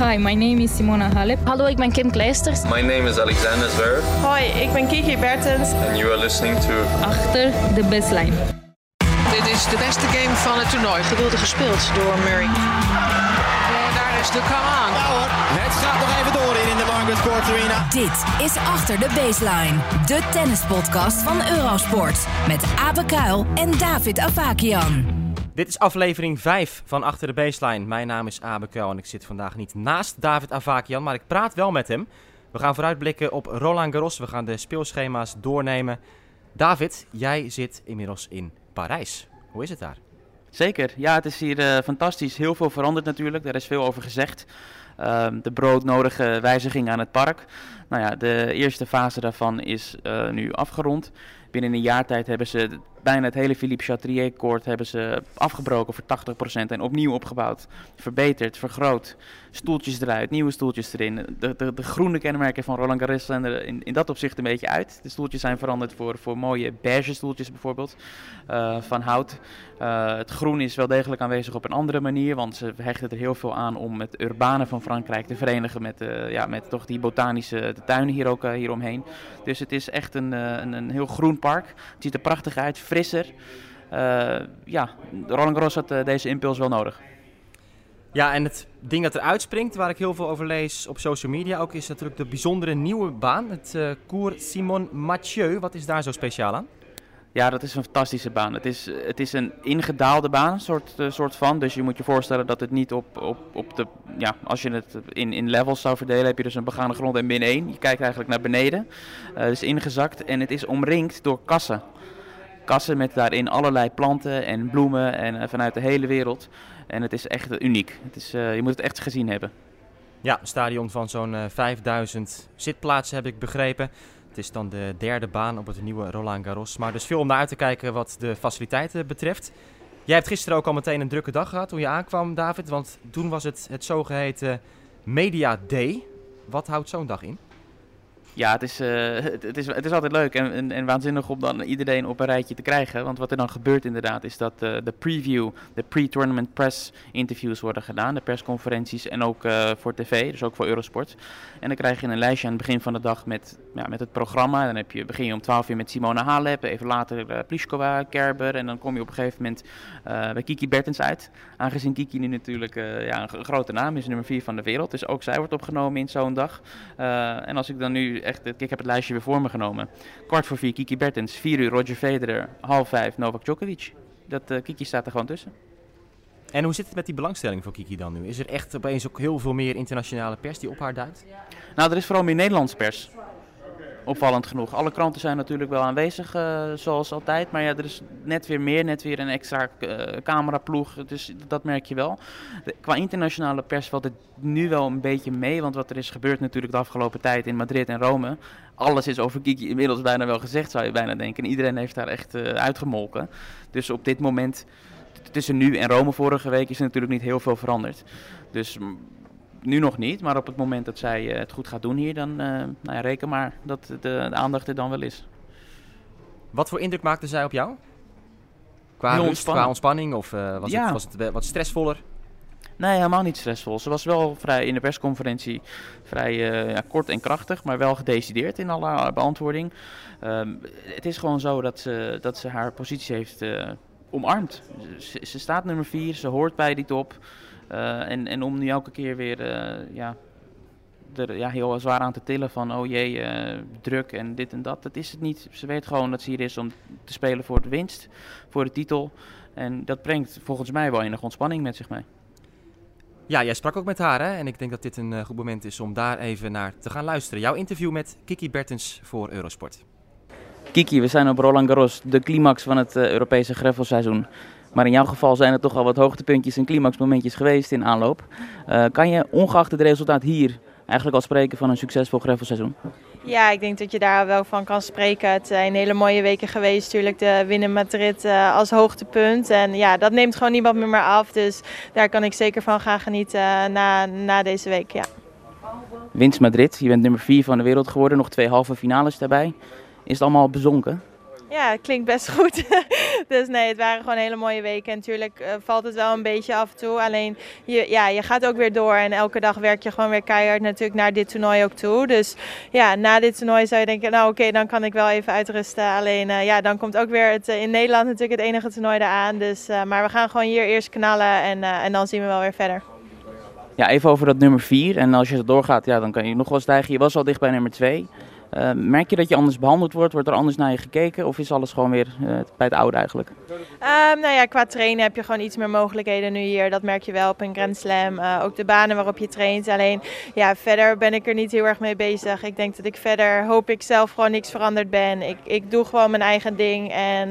Hi, my name is Simona Halep. Hallo, ik ben Kim Kleisters. My name is Alexander Zverev. Hoi, ik ben Kiki Bertens. And you are listening to... Achter de baseline. Dit is de beste game van het toernooi. Geduldig gespeeld door Murray. En daar is de come on. Ja hoor, het gaat nog even door in de Margaret Court Arena. Dit is Achter de Baseline. De tennispodcast van Eurosport. Met Abe Kuil en David Avakian. Dit is aflevering 5 van Achter de Baseline. Mijn naam is Abe Kuil en ik zit vandaag niet naast David Avakian, maar ik praat wel met hem. We gaan vooruitblikken op Roland Garros. We gaan de speelschema's doornemen. David, jij zit inmiddels in Parijs. Hoe is het daar? Zeker, ja, het is hier uh, fantastisch. Heel veel veranderd natuurlijk, daar is veel over gezegd. Uh, de broodnodige wijziging aan het park. Nou ja, de eerste fase daarvan is uh, nu afgerond. Binnen een jaar tijd hebben ze bijna het hele Philippe Chatrier-koord hebben ze afgebroken voor 80% en opnieuw opgebouwd. Verbeterd, vergroot, stoeltjes eruit, nieuwe stoeltjes erin. De, de, de groene kenmerken van Roland Garros zijn er in, in dat opzicht een beetje uit. De stoeltjes zijn veranderd voor, voor mooie beige stoeltjes bijvoorbeeld, uh, van hout. Uh, het groen is wel degelijk aanwezig op een andere manier, want ze hechten er heel veel aan om het urbane van Frankrijk te verenigen met, uh, ja, met toch die botanische tuinen hier ook hieromheen. Dus het is echt een, een, een heel groen park. Het ziet er prachtig uit, frisser. Uh, ja, Roland Garros had uh, deze impuls wel nodig. Ja, en het ding dat er uitspringt, waar ik heel veel over lees op social media ook, is natuurlijk de bijzondere nieuwe baan. Het uh, Cours Simon Mathieu. Wat is daar zo speciaal aan? Ja, dat is een fantastische baan. Het is, het is een ingedaalde baan, soort, uh, soort van. Dus je moet je voorstellen dat het niet op, op, op de. Ja, als je het in, in levels zou verdelen, heb je dus een begane grond en min 1. Je kijkt eigenlijk naar beneden. Uh, het is ingezakt en het is omringd door kassen kassen met daarin allerlei planten en bloemen en uh, vanuit de hele wereld. En het is echt uh, uniek. Het is, uh, je moet het echt gezien hebben. Ja, een stadion van zo'n 5000 zitplaatsen heb ik begrepen. Het is dan de derde baan op het nieuwe Roland Garros. Maar dus veel om naar uit te kijken wat de faciliteiten betreft. Jij hebt gisteren ook al meteen een drukke dag gehad toen je aankwam, David. Want toen was het het zogeheten Media Day. Wat houdt zo'n dag in? Ja, het is, uh, het, is, het is altijd leuk en, en, waanzinnig om dan iedereen op een rijtje te krijgen. Want wat er dan gebeurt inderdaad is dat uh, de preview, de pre-tournament press interviews worden gedaan. De persconferenties en ook uh, voor tv, dus ook voor Eurosport. En dan krijg je een lijstje aan het begin van de dag met, ja, met het programma. Dan heb je, begin je om 12 uur met Simona Halep, even later Pliskova, Kerber. En dan kom je op een gegeven moment bij Kiki Bertens uit. Aangezien Kiki nu natuurlijk ja, een grote naam is, nummer 4 van de wereld. Dus ook zij wordt opgenomen in zo'n dag. en als ik dan nu echt, ik heb het lijstje weer voor me genomen. Kwart voor vier Kiki Bertens, vier uur Roger Federer, half vijf Novak Djokovic. Dat uh, Kiki staat er gewoon tussen. En hoe zit het met die belangstelling voor Kiki dan nu? Is er echt opeens ook heel veel meer internationale pers die op haar duikt? Nou, er is vooral meer Nederlandse pers. Opvallend genoeg. Alle kranten zijn natuurlijk wel aanwezig, uh, zoals altijd. Maar ja, er is net weer meer, net weer een extra uh, cameraploeg. Dus dat merk je wel. Qua internationale pers valt het nu wel een beetje mee. Want wat er is gebeurd natuurlijk de afgelopen tijd in Madrid en Rome. Alles is over Kiki inmiddels bijna wel gezegd, zou je bijna denken. En iedereen heeft daar echt uh, uitgemolken. Dus op dit moment, tussen nu en Rome vorige week, is er natuurlijk niet heel veel veranderd. Dus nu nog niet, maar op het moment dat zij uh, het goed gaat doen hier, dan uh, nou ja, reken maar dat de, de, aandacht er dan wel is. Wat voor indruk maakte zij op jou? Qua, rust, ontspanning. qua ontspanning of uh, was, ja. het, was het wat stressvoller? Nee, helemaal niet stressvol. Ze was wel vrij in de persconferentie vrij ja, kort en krachtig, maar wel gedecideerd in alle beantwoording. Um, het is gewoon zo dat ze, dat ze haar positie heeft omarmd. Ze, ze staat nummer 4, ze hoort bij die top. Uh, en, en om nu elke keer weer uh, ja, er ja, heel zwaar aan te tillen van oh jee, uh, druk en dit en dat. Dat is het niet. Ze weet gewoon dat ze hier is om te spelen voor de winst, voor de titel. En dat brengt volgens mij wel enige ontspanning met zich mee. Ja, jij sprak ook met haar hè? en ik denk dat dit een goed moment is om daar even naar te gaan luisteren. Jouw interview met Kiki Bertens voor Eurosport. Kiki, we zijn op Roland Garros, de climax van het Europese greffelseizoen. Maar in jouw geval zijn er toch al wat hoogtepuntjes en climaxmomentjes geweest in aanloop. Uh, kan je ongeacht het resultaat hier eigenlijk al spreken van een succesvol greffelseizoen? Ja, ik denk dat je daar wel van kan spreken. Het zijn hele mooie weken geweest. Natuurlijk de winnen Madrid uh, als hoogtepunt. En ja, dat neemt gewoon niemand meer, meer af. Dus daar kan ik zeker van gaan genieten uh, na, na deze week. Ja. Winst Madrid. Je bent nummer 4 van de wereld geworden. Nog twee halve finales daarbij. Is het allemaal bezonken? Ja, het klinkt best goed. dus nee, het waren gewoon hele mooie weken. En natuurlijk uh, valt het wel een beetje af en toe. Alleen je, ja, je gaat ook weer door. En elke dag werk je gewoon weer keihard natuurlijk naar dit toernooi ook toe. Dus ja, na dit toernooi zou je denken, nou oké, dan kan ik wel even uitrusten. Alleen uh, ja, dan komt ook weer het, in Nederland natuurlijk het enige toernooi eraan. Dus, maar we gaan gewoon hier eerst knallen en, en dan zien we wel weer verder. Ja, even over dat nummer 4. En als je doorgaat, ja, dan kan je nog wel stijgen. Je was al dicht bij nummer 2. Uh, merk je dat je anders behandeld wordt? Wordt er anders naar je gekeken? Of is alles gewoon weer uh, bij het oude eigenlijk? Um, nou ja, qua trainen heb je gewoon iets meer mogelijkheden nu hier. Dat merk je wel op een Grand Slam. Uh, ook de banen waarop je traint. Alleen ja, verder ben ik er niet heel erg mee bezig. Ik denk dat ik verder, hoop ik zelf gewoon niks veranderd ben. Ik, ik doe gewoon mijn eigen ding. En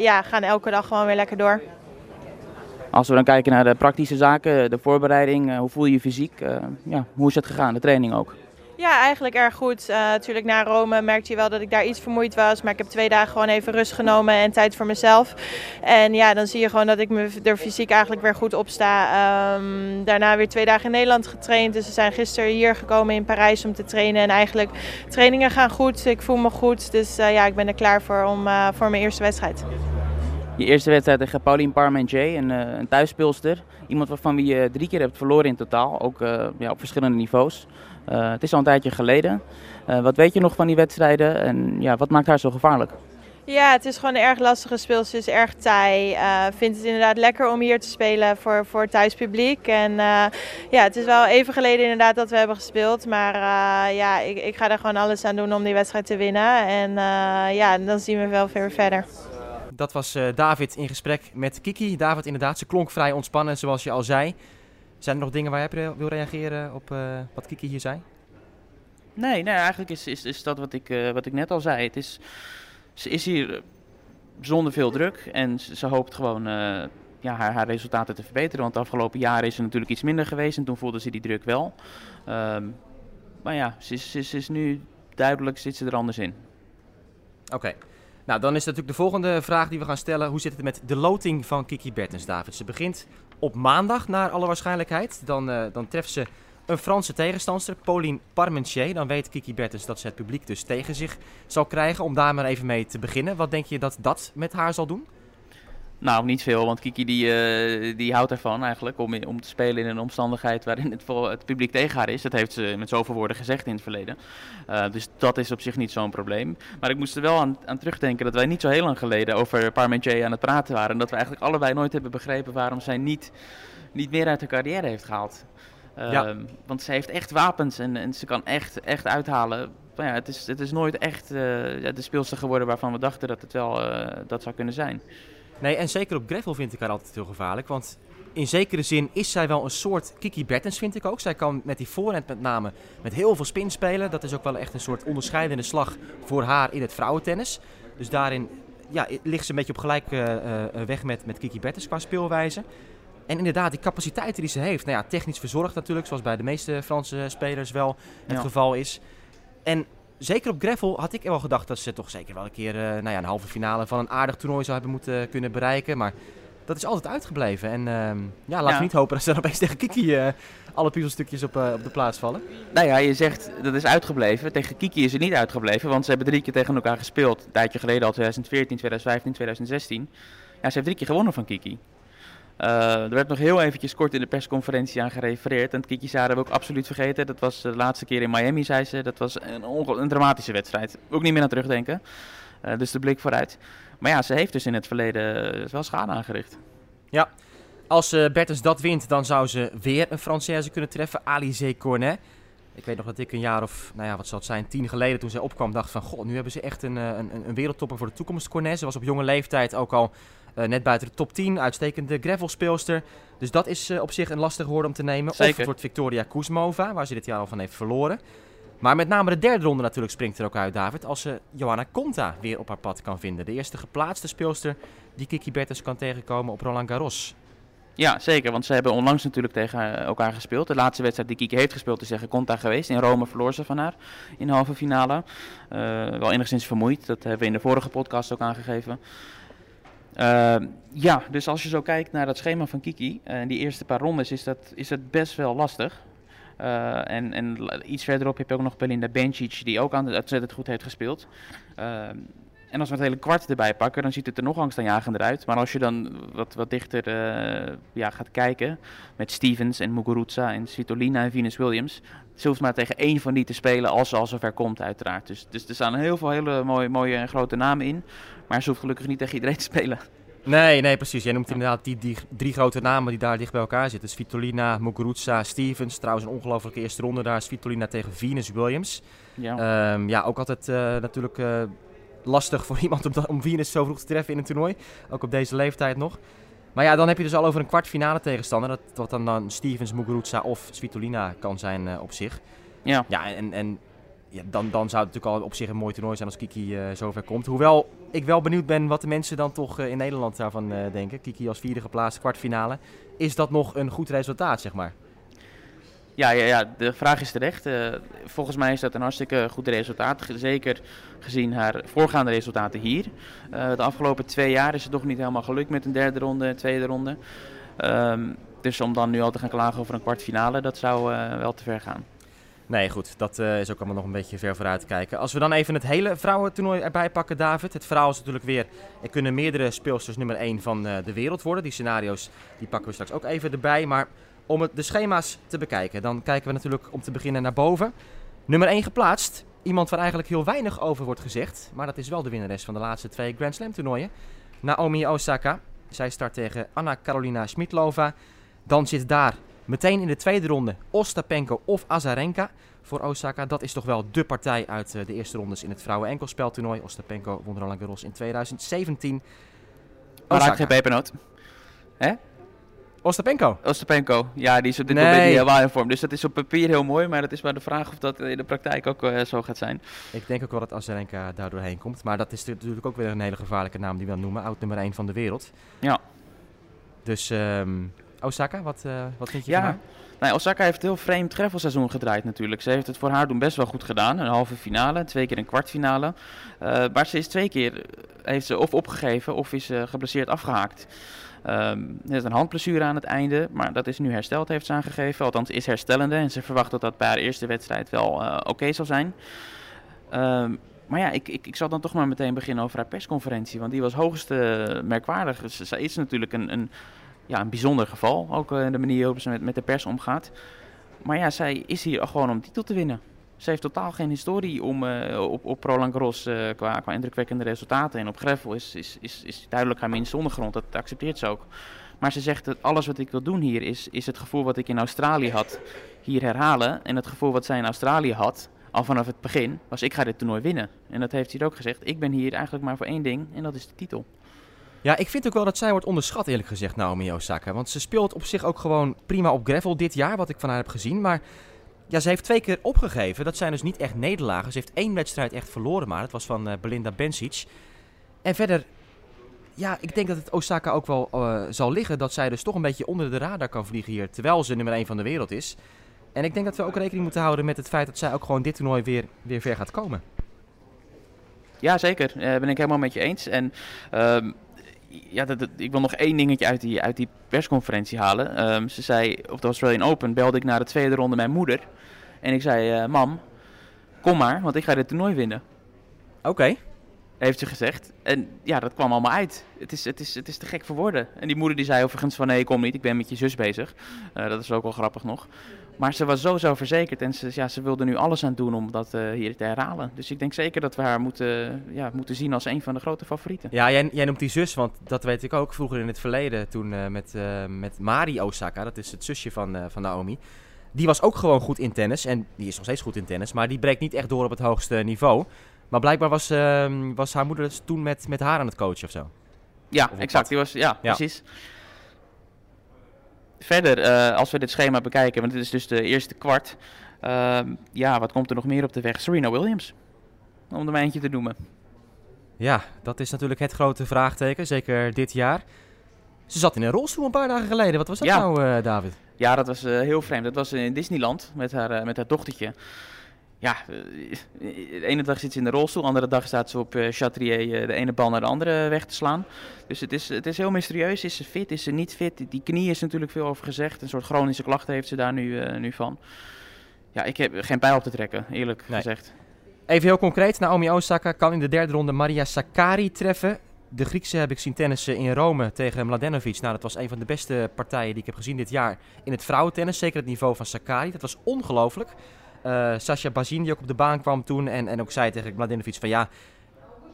ja, gaan elke dag gewoon weer lekker door. Als we dan kijken naar de praktische zaken, de voorbereiding, hoe voel je je fysiek? ja, hoe is het gegaan, de training ook? Ja, eigenlijk erg goed. Uh, natuurlijk na Rome merkte je wel dat ik daar iets vermoeid was. Maar ik heb twee dagen gewoon even rust genomen en tijd voor mezelf. En ja, dan zie je gewoon dat ik me er fysiek eigenlijk weer goed op sta. Um, daarna weer twee dagen in Nederland getraind. Dus we zijn gisteren hier gekomen in Parijs om te trainen. En eigenlijk trainingen gaan goed. Ik voel me goed. Dus uh, ja, ik ben er klaar voor om, uh, voor mijn eerste wedstrijd. Je eerste wedstrijd tegen Pauline Parmentier, een, een thuisspeelster. Iemand waarvan wie je drie keer hebt verloren in totaal. Ook ja, op verschillende niveaus. Uh, het is al een tijdje geleden. Uh, wat weet je nog van die wedstrijden en ja, wat maakt haar zo gevaarlijk? Ja, het is gewoon een erg lastige speelster. Ze is erg taai. Uh, vindt het inderdaad lekker om hier te spelen voor, voor het thuispubliek. En uh, ja, het is wel even geleden inderdaad dat we hebben gespeeld. Maar uh, ja, ik, ik ga er gewoon alles aan doen om die wedstrijd te winnen. En ja, dan zien we wel weer verder. Dat was David in gesprek met Kiki. David inderdaad, ze klonk vrij ontspannen zoals je al zei. Zijn er nog dingen waar jij op wil reageren op uh, wat Kiki hier zei? Nee, nee eigenlijk is, is, is dat wat ik, uh, wat ik net al zei. Het is, ze is hier zonder veel druk en ze, ze hoopt gewoon uh, ja, haar, haar resultaten te verbeteren. Want de afgelopen jaren is er natuurlijk iets minder geweest en toen voelde ze die druk wel. Um, maar ja, ze is, ze, is, ze is nu duidelijk, zit ze er anders in. Oké. Okay. Nou, dan is natuurlijk de volgende vraag die we gaan stellen. Hoe zit het met de loting van Kiki Bertens, David? Ze begint op maandag, naar alle waarschijnlijkheid. Dan, uh, dan treft ze een Franse tegenstander, Pauline Parmentier. Dan weet Kiki Bertens dat ze het publiek dus tegen zich zal krijgen. Om daar maar even mee te beginnen. Wat denk je dat dat met haar zal doen? Nou, niet veel, want Kiki die, uh, die houdt ervan eigenlijk om, om te spelen in een omstandigheid waarin het, het publiek tegen haar is. Dat heeft ze met zoveel woorden gezegd in het verleden. Uh, dus dat is op zich niet zo'n probleem. Maar ik moest er wel aan, aan, terugdenken dat wij niet zo heel lang geleden over Parmentier aan het praten waren. En dat we eigenlijk allebei nooit hebben begrepen waarom zij niet, niet meer uit haar carrière heeft gehaald. Uh, ja. Want ze heeft echt wapens en, en ze kan echt, echt uithalen. Maar ja, het, is, het is nooit echt de speelster geworden waarvan we dachten dat het wel dat zou kunnen zijn. Nee, en zeker op gravel vind ik haar altijd heel gevaarlijk. Want in zekere zin is zij wel een soort Kiki Bertens, vind ik ook. Zij kan met die voorhand met name met heel veel spin spelen. Dat is ook wel echt een soort onderscheidende slag voor haar in het vrouwentennis. Dus daarin ja, ligt ze een beetje op gelijke uh, weg met, met Kiki Bertens qua speelwijze. En inderdaad, die capaciteiten die ze heeft. Nou ja, technisch verzorgd natuurlijk, zoals bij de meeste Franse spelers wel het ja. geval is. En zeker op gravel had ik wel gedacht dat ze toch zeker wel een keer uh, nou ja, een halve finale van een aardig toernooi zou hebben moeten kunnen bereiken. Maar dat is altijd uitgebleven. En uh, ja, laten ja. we niet hopen dat ze dan opeens tegen Kiki uh, alle puzzelstukjes op, op de plaats vallen. Nou ja, je zegt dat is uitgebleven. Tegen Kiki is het niet uitgebleven, want ze hebben drie keer tegen elkaar gespeeld. Een tijdje geleden al 2014, 2015, 2016. Ja, ze heeft drie keer gewonnen van Kiki. Uh, er werd nog heel eventjes kort in de persconferentie aan gerefereerd. En Kiki hebben we ook absoluut vergeten. Dat was de laatste keer in Miami, zei ze. Dat was een, een dramatische wedstrijd. Ook niet meer aan terugdenken. Uh, dus de blik vooruit. Maar ja, ze heeft dus in het verleden wel schade aangericht. Ja, als uh, Bertens dat wint, dan zou ze weer een Française kunnen treffen. Alizé Cornet. Ik weet nog dat ik een jaar of, nou ja, wat zal het zijn, tien geleden toen zij opkwam, dacht van, god, nu hebben ze echt een, een, een wereldtopper voor de toekomst. Cornet, ze was op jonge leeftijd ook al uh, net buiten de top 10, uitstekende gravelspeelster. Dus dat is uh, op zich een lastig woord om te nemen. Zeker. Of het wordt Victoria Kuzmova, waar ze dit jaar al van heeft verloren. Maar met name de derde ronde natuurlijk springt er ook uit, David. Als ze Johanna Conta weer op haar pad kan vinden. De eerste geplaatste speelster die Kiki Bertens kan tegenkomen op Roland Garros. Ja, zeker. Want ze hebben onlangs natuurlijk tegen elkaar gespeeld. De laatste wedstrijd die Kiki heeft gespeeld is tegen Conta geweest. In Rome verloor ze van haar in de halve finale. Uh, wel enigszins vermoeid. Dat hebben we in de vorige podcast ook aangegeven. Uh, ja, dus als je zo kijkt naar dat schema van Kiki en die eerste paar rondes, is dat, is dat best wel lastig. En, en iets verderop heb je ook nog Belinda Bencic, die ook aan, ontzettend goed heeft gespeeld. En als we het hele kwart erbij pakken, dan ziet het er nog angstaanjagender uit. Maar als je dan wat, wat dichter eh, ja, gaat kijken met Stevens en Muguruza en Svitolina en Venus Williams. Ze hoeft maar tegen één van die te spelen als ze al zover komt uiteraard. Dus, dus er staan heel veel hele mooie, mooie en grote namen in. Maar ze hoeft gelukkig niet tegen iedereen te spelen. Nee, nee, precies. Jij noemt inderdaad die, die drie grote namen die daar dicht bij elkaar zitten. Svitolina, Muguruza, Stevens. Trouwens een ongelofelijke eerste ronde daar. Svitolina tegen Venus Williams. Ja. Ehm, ja, ook altijd eh, natuurlijk eh, lastig voor iemand om, om Venus zo vroeg te treffen in een toernooi. Ook op deze leeftijd nog. Maar ja, dan heb je dus al over een kwartfinale tegenstander. Dat, wat dan, dan Stevens, Muguruza of Svitolina kan zijn eh, op zich. ja. Ja, en, en ja, dan, dan zou het natuurlijk al op zich een mooi toernooi zijn als Kiki eh, zover komt. Hoewel ik wel benieuwd ben wat de mensen dan toch eh, in Nederland daarvan denken. Kiki als vierde geplaatst, kwartfinale. Is dat nog een goed resultaat, zeg maar? Ja, ja, ja, de vraag is terecht. Eh, volgens mij is dat een hartstikke goed resultaat. Zeker gezien haar voorgaande resultaten hier. Eh, de afgelopen twee jaar is het toch niet helemaal gelukt met een derde ronde en tweede ronde. Ehm, dus om dan nu al te gaan klagen over een kwartfinale, dat zou eh, wel te ver gaan. Nee, goed. Dat is ook allemaal nog een beetje ver vooruit kijken. Als we dan even het hele vrouwentoernooi erbij pakken, David. Het verhaal is natuurlijk weer... Er kunnen meerdere speelsters nummer 1 van de wereld worden. Die scenario's die pakken we straks ook even erbij. Maar om het, de schema's te bekijken, dan kijken we natuurlijk om te beginnen naar boven. Nummer 1 geplaatst. Iemand waar eigenlijk heel weinig over wordt gezegd. Maar dat is wel de winnares van de laatste twee Grand Slam toernooien. Naomi Osaka. Zij start tegen Anna Carolina Schmidlova. Dan zit daar meteen in de tweede ronde Ostapenko of Azarenka voor Osaka. Dat is toch wel de partij uit eh, de eerste rondes in het vrouwen-enkelspeltoernooi. Ostapenko won Roland Garros in 2017. Maar raak Osaka. geen pepernoot. Ostapenko. Ostapenko, ja, die is op dit Nee. moment in vorm. Dus dat is op papier heel mooi, maar dat is maar de vraag of dat in de praktijk ook eh, zo gaat zijn. Ik denk ook wel dat Azarenka daardoor heen komt. Maar dat is natuurlijk ook weer een hele gevaarlijke naam die we dan noemen. Oud nummer 1 van de wereld. Ja. Dus ehm, Osaka, wat, eh, wat vind je Ja, van haar? Nou, Osaka heeft een heel vreemd treffelseizoen gedraaid natuurlijk. Ze heeft het voor haar doen best wel goed gedaan. Een halve finale, twee keer een kwartfinale. Eh, maar ze is twee keer, heeft ze of opgegeven of is ze geblesseerd afgehaakt. Ehm er is een handblessure aan het einde, maar dat is nu hersteld, heeft ze aangegeven. Althans, is herstellende en ze verwacht dat dat bij haar eerste wedstrijd wel eh, oké zal zijn. Ehm, maar ja, ik, ik, ik zal dan toch maar meteen beginnen over haar persconferentie, want die was hoogst eh, merkwaardig. Ze, is natuurlijk een, een, ja, een bijzonder geval, ook eh, de manier waarop ze met, met de pers omgaat. Maar ja, zij is hier gewoon om titel te winnen. Ze heeft totaal geen historie om, eh, op, op Roland Garros eh, qua, qua indrukwekkende resultaten. En op Greffel is, is, is, duidelijk haar minste ondergrond, dat accepteert ze ook. Maar ze zegt dat alles wat ik wil doen hier is, is het gevoel wat ik in Australië had, hier herhalen. En het gevoel wat zij in Australië had, al vanaf het begin, was ik ga dit toernooi winnen. En dat heeft hij ook gezegd. Ik ben hier eigenlijk maar voor één ding en dat is de titel. Ja, ik vind ook wel dat zij wordt onderschat, eerlijk gezegd, Naomi Osaka. Want ze speelt op zich ook gewoon prima op gravel dit jaar, wat ik van haar heb gezien. Maar ja, ze heeft twee keer opgegeven. Dat zijn dus niet echt nederlagen. Ze heeft één wedstrijd echt verloren, maar dat was van eh, Belinda Bencic. En verder, ja, ik denk dat het Osaka ook wel eh, zal liggen dat zij dus toch een beetje onder de radar kan vliegen hier, terwijl ze nummer 1 van de wereld is. En ik denk dat we ook rekening moeten houden met het feit dat zij ook gewoon dit toernooi weer, weer ver gaat komen. Ja, zeker. Eh ben ik helemaal met je eens. En ehm, ja, dat, dat- ik wil nog één dingetje uit die, uit die persconferentie halen. Ehm, ze zei op de Australian Open belde ik na de tweede ronde mijn moeder. En ik zei, eh, mam, kom maar, want ik ga dit toernooi winnen. Oké. Heeft ze gezegd. En ja, dat kwam allemaal uit. Het is, het is, het is te gek voor woorden. En die moeder die zei overigens van nee, kom niet, ik ben met je zus bezig. Eh, dat is ook wel grappig nog. Maar ze was zo zelfverzekerd en ze, ja, ze wilde nu alles aan doen om dat eh, hier te herhalen. Dus ik denk zeker dat we haar moeten, ja, moeten zien als een van de grote favorieten. Ja, jij, jij noemt die zus, want dat weet ik ook vroeger in het verleden. Toen eh, met, eh, met Mari Osaka, dat is het zusje van, van Naomi. Die was ook gewoon goed in tennis. En die is nog steeds goed in tennis. Maar die breekt niet echt door op het hoogste niveau. Maar blijkbaar was, ehm, was haar moeder dus toen met, met haar aan het coachen of zo. Ja, Of exact. Die was, ja, Ja. precies. Verder, eh, als we dit schema bekijken, want dit is dus de eerste kwart. ehm, ja, wat komt er nog meer op de weg? Serena Williams. Om er maar eentje te noemen. Ja, dat is natuurlijk het grote vraagteken. Zeker dit jaar. Ze zat in een rolstoel een paar dagen geleden. Wat was dat Ja. nou, eh, David? Ja, dat was eh, heel vreemd. Dat was in Disneyland met haar, met haar dochtertje. Ja, eh, de ene dag zit ze in de rolstoel, de andere dag staat ze op eh Chatrier eh, de ene bal naar de andere weg te slaan. Dus het is, het is heel mysterieus. Is ze fit, is ze niet fit? Die knie is natuurlijk veel over gezegd. Een soort chronische klachten heeft ze daar nu, nu van. Ja, ik heb geen pijl op te trekken, eerlijk Nee. gezegd. Even heel concreet, Naomi Osaka kan in de derde ronde Maria Sakkari treffen. De Griekse heb ik zien tennissen in Rome tegen Mladenovic. Nou, dat was een van de beste partijen die ik heb gezien dit jaar in het vrouwentennis. Zeker het niveau van Sakkari. Dat was ongelooflijk. Uh, Sasha Bazin die ook op de baan kwam toen en, en ook zei tegen Mladenovic van ja,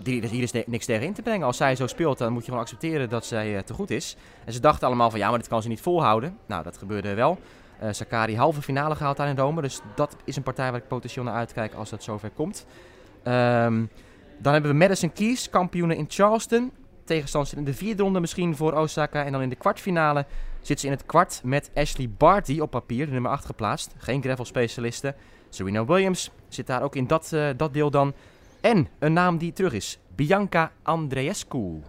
hier is niks tegen in te brengen. Als zij zo speelt, dan moet je gewoon accepteren dat zij uh, te goed is. En ze dachten allemaal van ja, maar dit kan ze niet volhouden. Nou, dat gebeurde wel. Uh, Sakari halve finale gehaald daar in Rome. Dus dat is een partij waar ik potentieel naar uitkijk als dat zover komt. Um, dan hebben we Madison Keys, kampioenen in Charleston. Tegenstander in de vierde ronde misschien voor Osaka. En dan in de kwartfinale zit ze in het kwart met Ashley Barty op papier, de nummer 8 geplaatst. Geen gravel specialiste. Serena Williams zit daar ook in dat, uh, dat deel dan. En een naam die terug is, Bianca Andreescu.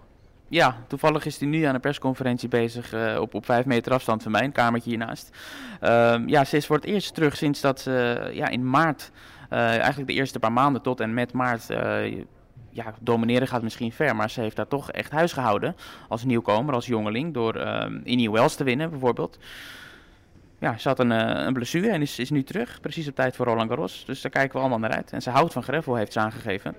Ja, toevallig is hij nu aan een persconferentie bezig uh, op, op vijf meter afstand van mij, een kamertje hiernaast. Uh, ja, ze is voor het eerst terug sinds dat ze ja, in maart, eigenlijk de eerste paar maanden tot en met maart, ja, domineren gaat misschien ver, maar ze heeft daar toch echt huis gehouden als nieuwkomer, als jongeling, door um, Innie Wells te winnen bijvoorbeeld. Ja, ze had een, een blessure en is, is nu terug, precies op tijd voor Roland Garros. Dus daar kijken we allemaal naar uit. En ze houdt van Greffel, heeft ze aangegeven.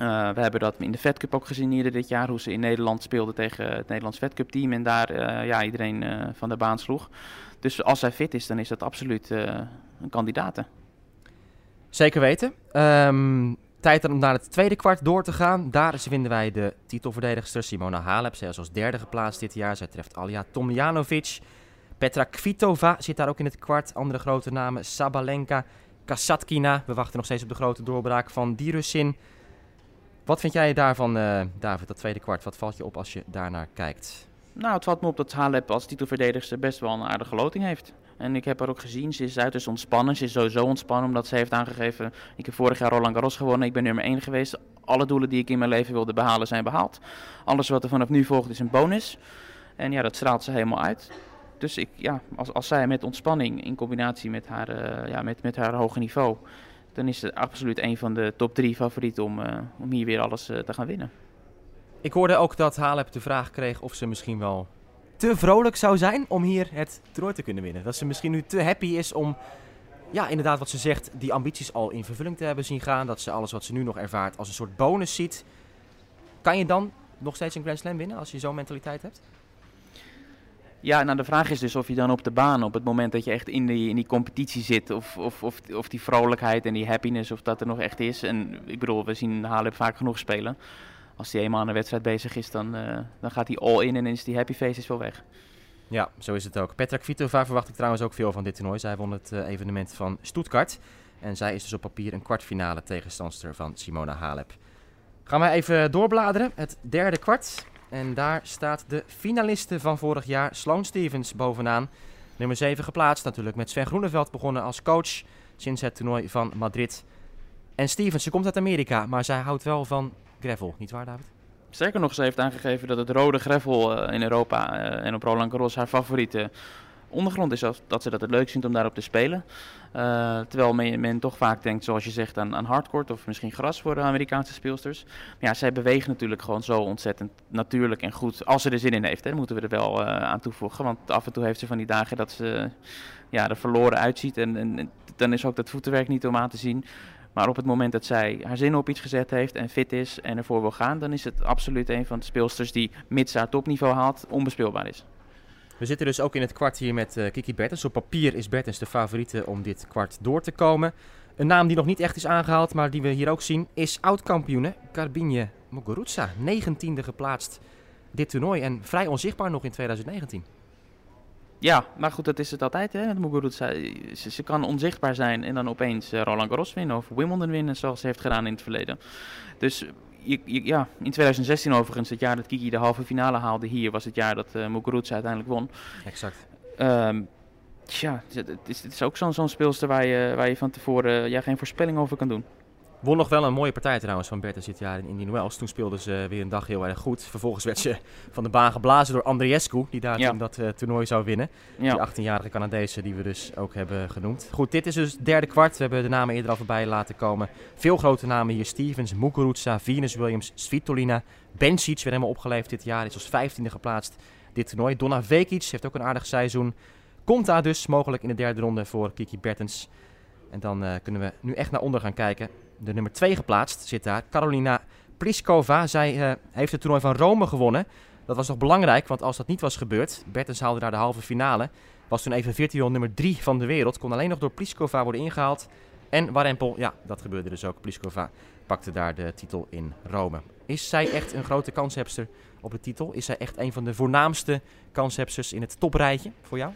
Uh, we hebben dat in de Fed Cup ook gezien eerder dit jaar, hoe ze in Nederland speelden tegen het Nederlands Fed Cup team en daar uh, ja, iedereen van de baan sloeg. Dus als zij fit is, dan is dat absoluut een kandidaat. Zeker weten. Um, tijd dan om naar het tweede kwart door te gaan. Daar vinden wij de titelverdedigster Simona Halep. Zij is als derde geplaatst dit jaar. Zij treft Alja Tomjanovic. Petra Kvitova zit daar ook in het kwart. Andere grote namen Sabalenka, Kasatkina. We wachten nog steeds op de grote doorbraak van die Russin. Wat vind jij daarvan, uh, David, dat tweede kwart? Wat valt je op als je daarnaar kijkt? Nou, het valt me op dat Halep als titelverdedigster best wel een aardige loting heeft. En ik heb haar ook gezien, ze is uiterst ontspannen. Ze is sowieso ontspannen omdat ze heeft aangegeven... Ik heb vorig jaar Roland Garros gewonnen, ik ben nummer 1 geweest. Alle doelen die ik in mijn leven wilde behalen zijn behaald. Alles wat er vanaf nu volgt is een bonus. En ja, dat straalt ze helemaal uit. Dus ik, ja, als, als zij met ontspanning in combinatie met haar, uh, ja, met, met haar hoge niveau dan is het absoluut een van de top drie favorieten om, uh, om hier weer alles uh, te gaan winnen. Ik hoorde ook dat Halep de vraag kreeg of ze misschien wel te vrolijk zou zijn om hier het toernooi te kunnen winnen. Dat ze misschien nu te happy is om, ja, inderdaad wat ze zegt, die ambities al in vervulling te hebben zien gaan. Dat ze alles wat ze nu nog ervaart als een soort bonus ziet. Kan je dan nog steeds een Grand Slam winnen als je zo'n mentaliteit hebt? Ja, nou de vraag is dus of je dan op de baan, op het moment dat je echt in die, in die competitie zit, of, of, of, of die vrolijkheid en die happiness, of dat er nog echt is. En ik bedoel, we zien Halep vaak genoeg spelen. Als hij eenmaal aan een wedstrijd bezig is, dan, uh, dan gaat hij all in en is die happy face is wel weg. Ja, zo is het ook. Petra Kvitova verwacht ik trouwens ook veel van dit toernooi. Zij won het uh, evenement van Stuttgart. En zij is dus op papier een kwartfinale tegenstandster van Simona Halep. Gaan we even doorbladeren. Het derde kwart. En daar staat de finaliste van vorig jaar, Sloane Stevens, bovenaan. Nummer 7 geplaatst, natuurlijk met Sven Groeneveld begonnen als coach sinds het toernooi van Madrid. En Stevens, ze komt uit Amerika, maar zij houdt wel van gravel, niet waar David? Sterker nog, ze heeft aangegeven dat het rode gravel uh, in Europa uh, en op Roland Garros haar favoriete ondergrond is dat ze dat het leuk vindt om daarop te spelen. Uh, terwijl men, toch vaak denkt, zoals je zegt, aan, aan of misschien gras voor de Amerikaanse speelsters. Maar ja, zij bewegen natuurlijk gewoon zo ontzettend natuurlijk en goed. Als ze er zin in heeft, hè, moeten we er wel uh, aan toevoegen. Want af en toe heeft ze van die dagen dat ze ja, er verloren uitziet. En, en dan is ook dat voetenwerk niet om aan te zien. Maar op het moment dat zij haar zin op iets gezet heeft en fit is en ervoor wil gaan, dan is het absoluut een van de speelsters die, mits haar topniveau haalt, onbespeelbaar is. We zitten dus ook in het kwart hier met uh, Kiki Bertens. Op papier is Bertens de favoriete om dit kwart door te komen. Een naam die nog niet echt is aangehaald, maar die we hier ook zien, is oud-kampioene Carbine Muguruza. 19e geplaatst dit toernooi en vrij onzichtbaar nog in 2019. Ja, maar goed, dat is het altijd hè, met Muguruza. Ze, ze, kan onzichtbaar zijn en dan opeens uh, Roland Garros winnen of Wimbledon winnen, zoals ze heeft gedaan in het verleden. Dus je, je, ja, in 2016 overigens, het jaar dat Kiki de halve finale haalde hier, was het jaar dat uh, Muguruza uiteindelijk won. Exact. Um, tja, het is, het is ook zo'n zo'n speelster waar je, waar je van tevoren ja, geen voorspelling over kan doen. Won nog wel een mooie partij trouwens van Bertens dit jaar in Indian Wells. Toen speelde ze weer een dag heel erg goed. Vervolgens werd ze van de baan geblazen door Andriescu, die daar ja. toen dat uh, toernooi zou winnen. Ja. Die 18-jarige Canadese die we dus ook hebben genoemd. Goed, dit is dus het derde kwart. We hebben de namen eerder al voorbij laten komen. Veel grote namen hier. Stevens, Muguruza, Venus Williams, Svitolina. Bencic werd helemaal opgeleefd dit jaar. Is als 15e geplaatst dit toernooi. Donna Vekic heeft ook een aardig seizoen. Komt daar dus mogelijk in de derde ronde voor Kiki Bertens. En dan uh, kunnen we nu echt naar onder gaan kijken de nummer 2 geplaatst, zit daar. Carolina Pliskova. Zij eh, heeft het toernooi van Rome gewonnen. Dat was toch belangrijk, want als dat niet was gebeurd, Bertens haalde daar de halve finale. Was toen even virtueel nummer 3 van de wereld. Kon alleen nog door Pliskova worden ingehaald. En Warempel, ja, dat gebeurde dus ook. Pliskova pakte daar de titel in Rome. Is zij echt een grote kanshebster op de titel? Is zij echt een van de voornaamste kanshebsters in het toprijtje voor jou?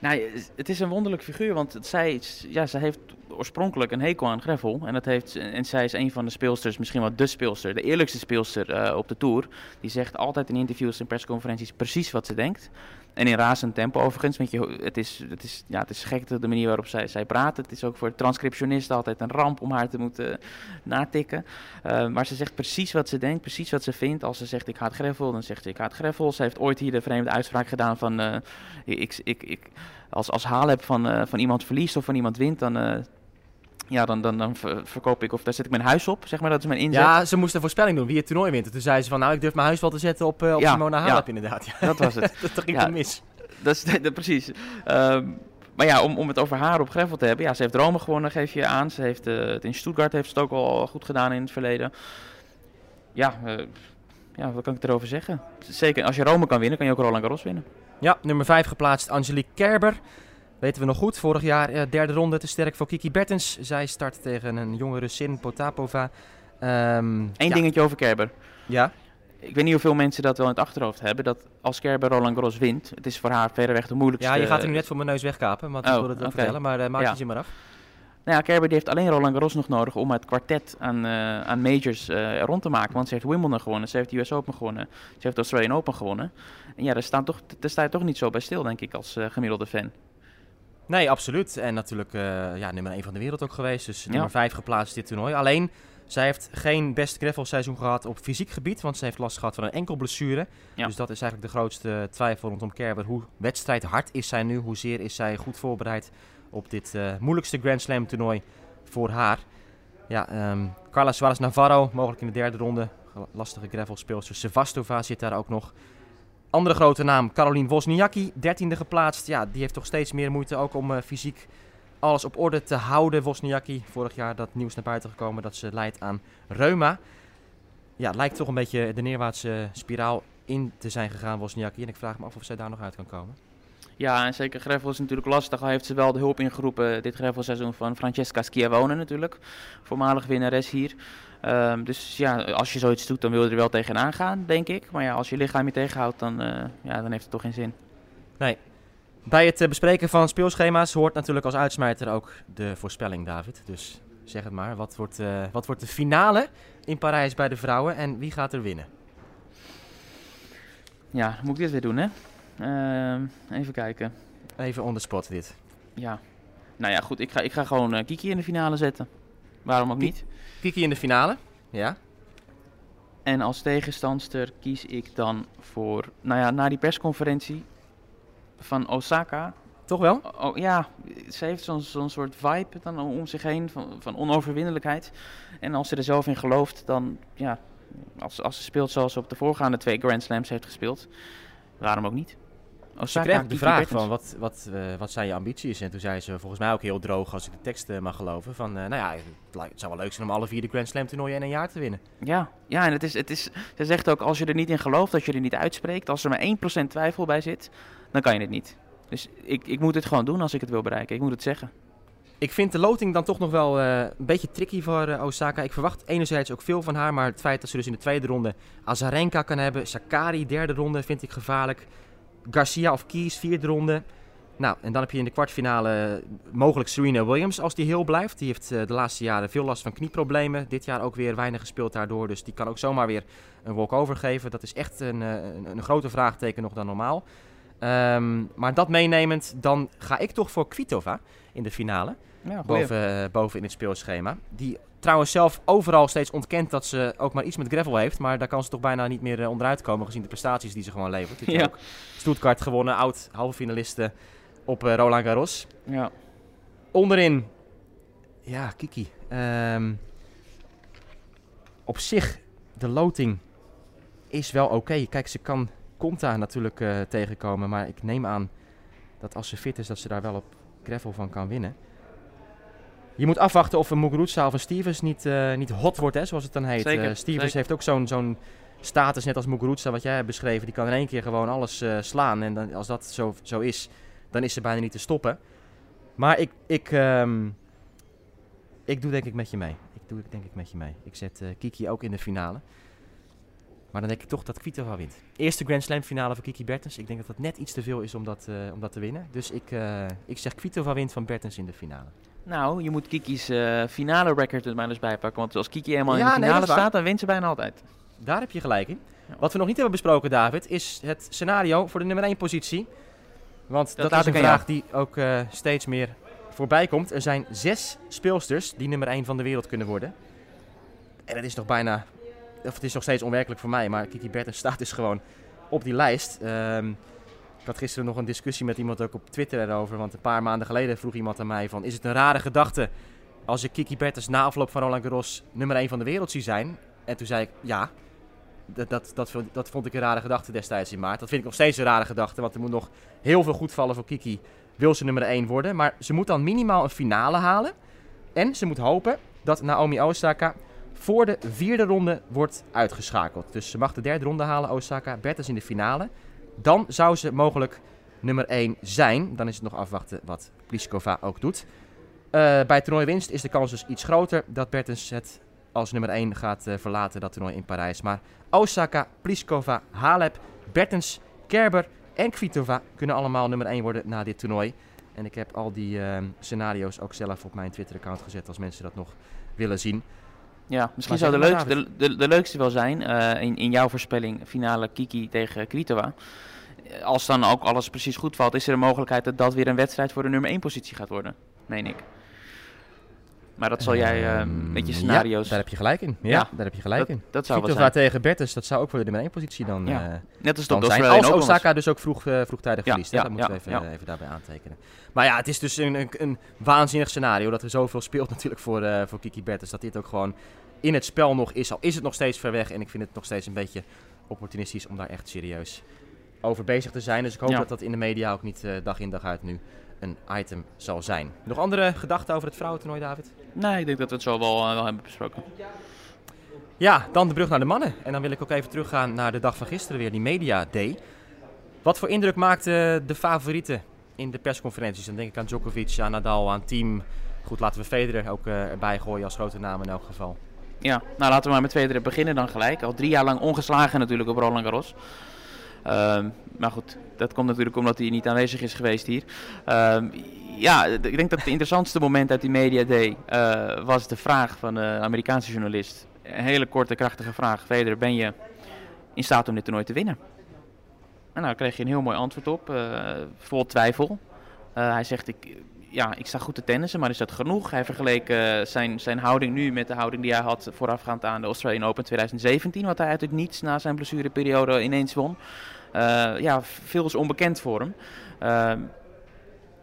Nou, het is een wonderlijk figuur, want zij, ja, zij heeft oorspronkelijk een hekel aan Greffel. En, dat heeft, en zij is een van de speelsters, misschien wel de speelster, de eerlijkste speelster uh, op de Tour. Die zegt altijd in interviews en persconferenties precies wat ze denkt. En in razend tempo overigens, want je, het, is, het, is, ja, het is gek de manier waarop zij, zij praat. Het is ook voor transcriptionisten altijd een ramp om haar te moeten natikken. Uh, maar ze zegt precies wat ze denkt, precies wat ze vindt. Als ze zegt ik haat Greffel, dan zegt ze ik haat Greffel. Ze heeft ooit hier de vreemde uitspraak gedaan van... Uh, ik, ik, ik, als, als Halep van, van iemand verliest of van iemand wint, dan ja, dan, dan, dan verkoop ik of daar zet ik mijn huis op, zeg maar. Dat is mijn inzet. Ja, ze moesten een voorspelling doen wie het toernooi wint. toen zei ze van, nou, ik durf mijn huis wel te zetten op, uh, op ja, Simona Halep ja, inderdaad. Ja. Dat was het. dat ging ja, mis. Dat is dat, precies. Um, maar ja, om, om het over haar op Greffel te hebben. Ja, ze heeft Rome gewonnen, geef je aan. Ze heeft uh, het in Stuttgart heeft ze het ook al goed gedaan in het verleden. Ja, uh, ja, wat kan ik erover zeggen? Zeker, als je Rome kan winnen, kan je ook Roland Garros winnen. Ja, nummer 5 geplaatst, Angelique Kerber. Weten we nog goed. Vorig jaar uh, derde ronde te sterk voor Kiki Bertens. Zij start tegen een jonge Russin, Potapova. Um, Eén ja. dingetje over Kerber. Ja? Ik weet niet hoeveel mensen dat wel in het achterhoofd hebben. Dat als Kerber Roland Garros wint, het is voor haar verreweg de moeilijkste... Ja, je gaat er nu net voor mijn neus wegkapen, maar oh, ik wilde het okay. vertellen. Maar uh, maak ja. je maar af. Nou ja, Kerber die heeft alleen Roland Garros nog nodig om het kwartet aan, uh, aan majors uh, rond te maken. Want ze heeft Wimbledon gewonnen, ze heeft de US Open gewonnen, ze heeft de Australian Open gewonnen. En ja, daar, staan toch, daar sta je toch niet zo bij stil, denk ik, als gemiddelde fan. Nee, absoluut. En natuurlijk uh, ja, nummer 1 van de wereld ook geweest. Dus ja. nummer 5 geplaatst dit toernooi. Alleen, zij heeft geen best gravel seizoen gehad op fysiek gebied. Want ze heeft last gehad van een enkel blessure. Ja. Dus dat is eigenlijk de grootste twijfel rondom Kerber. Hoe wedstrijdhard is zij nu? Hoezeer is zij goed voorbereid op dit uh, moeilijkste Grand Slam toernooi voor haar? Ja, um, Carla Suarez Navarro, mogelijk in de derde ronde. Lastige gravel speelster. Sevastova zit daar ook nog. Andere grote naam, Caroline Wozniacki, dertiende geplaatst. Ja, die heeft toch steeds meer moeite ook om uh, fysiek alles op orde te houden. Wozniacki, vorig jaar dat nieuws naar buiten gekomen dat ze leidt aan reuma. Ja, lijkt toch een beetje de neerwaartse spiraal in te zijn gegaan, Wozniacki. En ik vraag me af of zij daar nog uit kan komen. Ja, en zeker Greffel is natuurlijk lastig. Al heeft ze wel de hulp ingeroepen dit Greffelseizoen van Francesca Schiavone natuurlijk. Voormalig winnares hier. Um, dus ja, als je zoiets doet, dan wil je er wel tegenaan gaan, denk ik. Maar ja, als je lichaam je tegenhoudt, dan, uh, ja, dan heeft het toch geen zin. Nee. Bij het uh, bespreken van speelschema's hoort natuurlijk als uitsmijter ook de voorspelling, David. Dus zeg het maar, wat wordt, uh, wat wordt de finale in Parijs bij de vrouwen en wie gaat er winnen? Ja, dan moet ik dit weer doen, hè? Ehm, even kijken. Even on the spot dit. Ja. Nou ja, goed. Ik ga, ik ga gewoon Kiki in de finale zetten. Waarom ook niet? Kiki in de finale, ja. En als tegenstandster kies ik dan voor, nou ja, na die persconferentie van Osaka. Toch wel? Oh, ja, ze heeft zo'n zo'n soort vibe dan om zich heen van, van onoverwinnelijkheid. En als ze er zelf in gelooft, dan ja, als, als ze speelt zoals ze op de voorgaande twee Grand Slams heeft gespeeld, waarom ook niet? Osaka, ze kreeg de vraag van wat, wat, uh, wat zijn je ambities? En toen zei ze volgens mij ook heel droog, als ik de tekst uh, mag geloven, van uh, nou ja, het, zou wel leuk zijn om alle vier de Grand Slam toernooien in een jaar te winnen. Ja, ja en het is, het is, ze zegt ook, als je er niet in gelooft, als je er niet uitspreekt, als er maar 1% twijfel bij zit, dan kan je het niet. Dus ik, ik moet het gewoon doen als ik het wil bereiken. Ik moet het zeggen. Ik vind de loting dan toch nog wel een beetje tricky voor Osaka. Ik verwacht enerzijds ook veel van haar, maar het feit dat ze dus in de tweede ronde Azarenka kan hebben, Sakari derde ronde vind ik gevaarlijk. Garcia of Keys, vierde ronde. Nou, en dan heb je in de kwartfinale mogelijk Serena Williams als die heel blijft. Die heeft uh, de laatste jaren veel last van knieproblemen. Dit jaar ook weer weinig gespeeld daardoor. Dus die kan ook zomaar weer een walkover geven. Dat is echt een, uh, een, een grote vraagteken nog dan normaal. Um, maar dat meenemend, dan ga ik toch voor Kvitova in de finale. Ja, boven, boven in het speelschema. Die trouwens zelf overal steeds ontkent dat ze ook maar iets met gravel heeft. Maar daar kan ze toch bijna niet meer uh, onderuit komen gezien de prestaties die ze gewoon levert. Dit ja. ook Stuttgart gewonnen, oud halve finaliste op uh, Roland Garros. Ja. Onderin, ja, Kiki. Um, op zich, de loting is wel oké. Okay. Kijk, ze kan Conta natuurlijk uh, tegenkomen. Maar ik neem aan dat als ze fit is, dat ze daar wel op gravel van kan winnen. Je moet afwachten of een Muguruza of een Stevens niet, eh, niet hot wordt, hè, zoals het dan heet. Zeker, Eh, Stevens zeker. heeft ook zo'n zo'n status, net als Muguruza, wat jij hebt beschreven. Die kan in één keer gewoon alles eh, slaan. En dan, als dat zo, zo is, dan is ze bijna niet te stoppen. Maar ik, ik, ehm, ik doe denk ik met je mee. Ik doe denk ik met je mee. Ik zet Kiki ook in de finale. Maar dan denk ik toch dat Kvitova wint. Eerste Grand Slam finale voor Kiki Bertens. Ik denk dat dat net iets te veel is om dat, om dat te winnen. Dus ik, ik zeg Kvitova wint van Bertens in de finale. Nou, je moet Kiki's eh, finale record er maar eens bijpakken. Want als Kiki eenmaal in de finale staat, dan wint ze bijna altijd. Daar heb je gelijk in. Wat we nog niet hebben besproken, David, is het scenario voor de nummer 1 positie. Want dat, is een vraag die ook eh, steeds meer voorbij komt. Er zijn zes speelsters die nummer 1 van de wereld kunnen worden. En dat is nog bijna, of het is nog steeds onwerkelijk voor mij, maar Kiki Bertens staat dus gewoon op die lijst. Ehm, ik had gisteren nog een discussie met iemand ook op Twitter erover. Want een paar maanden geleden vroeg iemand aan mij van... Is het een rare gedachte als ik Kiki Bertens na afloop van Roland Garros nummer 1 van de wereld zie zijn? En toen zei ik ja. Dat, dat, dat, vond, ik een rare gedachte destijds in maart. Dat vind ik nog steeds een rare gedachte. Want er moet nog heel veel goed vallen voor Kiki. Wil ze nummer 1 worden. Maar ze moet dan minimaal een finale halen. En ze moet hopen dat Naomi Osaka voor de vierde ronde wordt uitgeschakeld. Dus ze mag de derde ronde halen, Osaka. Bertens in de finale. Dan zou ze mogelijk nummer 1 zijn. Dan is het nog afwachten wat Pliskova ook doet. Eh, bij toernooiwinst is de kans dus iets groter dat Bertens het als nummer 1 gaat eh, verlaten, dat toernooi in Parijs. Maar Osaka, Pliskova, Halep, Bertens, Kerber en Kvitova kunnen allemaal nummer 1 worden na dit toernooi. En ik heb al die eh, scenario's ook zelf op mijn Twitter-account gezet als mensen dat nog willen zien. Ja, misschien zou de, leukste, de, de, de leukste wel zijn, eh, in, in jouw voorspelling, finale Kiki tegen Kvitova. Als dan ook alles precies goed valt, is er een mogelijkheid dat dat weer een wedstrijd voor de nummer 1 positie gaat worden, meen ik. Maar dat zal jij eh, Ehm, met je ja, scenario's... daar heb je gelijk in. Ja, Ja, daar heb je gelijk in. dat zou zijn. tegen Bertens, dat zou ook voor de nummer 1 positie dan, Ja. eh, Net als dat zijn. Als. Osaka dus ook vroeg, vroegtijdig verliest. ja, dat moeten we even, even daarbij aantekenen. Maar ja, het is dus een, een, een waanzinnig scenario dat er zoveel speelt natuurlijk voor, eh, voor Kiki Bertens. Dat dit ook gewoon in het spel nog is. Al is het nog steeds ver weg. En ik vind het nog steeds een beetje opportunistisch om daar echt serieus over bezig te zijn. Dus ik hoop Ja. dat dat in de media ook niet eh, dag in dag uit nu een item zal zijn. Nog andere gedachten over het vrouwentoernooi, David? Nee, ik denk dat we het zo wel, eh, wel hebben besproken. Ja, dan de brug naar de mannen. En dan wil ik ook even teruggaan naar de dag van gisteren weer, die Media Day. Wat voor indruk maakten de favorieten in de persconferenties? Dan denk ik aan Djokovic, aan Nadal, aan Team. Goed, laten we Federer ook eh, erbij gooien als grote naam in elk geval. Ja, nou laten we maar met Federer beginnen dan gelijk. Al drie jaar lang ongeslagen natuurlijk op Roland Garros. Ehm, maar goed, dat komt natuurlijk omdat hij niet aanwezig is geweest hier. Ehm, ja, ik denk dat het interessantste moment uit die Media Day eh, was de vraag van de Amerikaanse journalist. Een hele korte, krachtige vraag. Federer, ben je in staat om dit toernooi te winnen? En daar kreeg je een heel mooi antwoord op, eh, vol twijfel. Eh, hij zegt, ik, ja, ik sta goed te tennissen, maar is dat genoeg? Hij vergeleek eh, zijn, zijn houding nu met de houding die hij had voorafgaand aan de Australian Open 2017, wat hij uit het niets na zijn blessureperiode ineens won. Ja, veel is onbekend voor hem.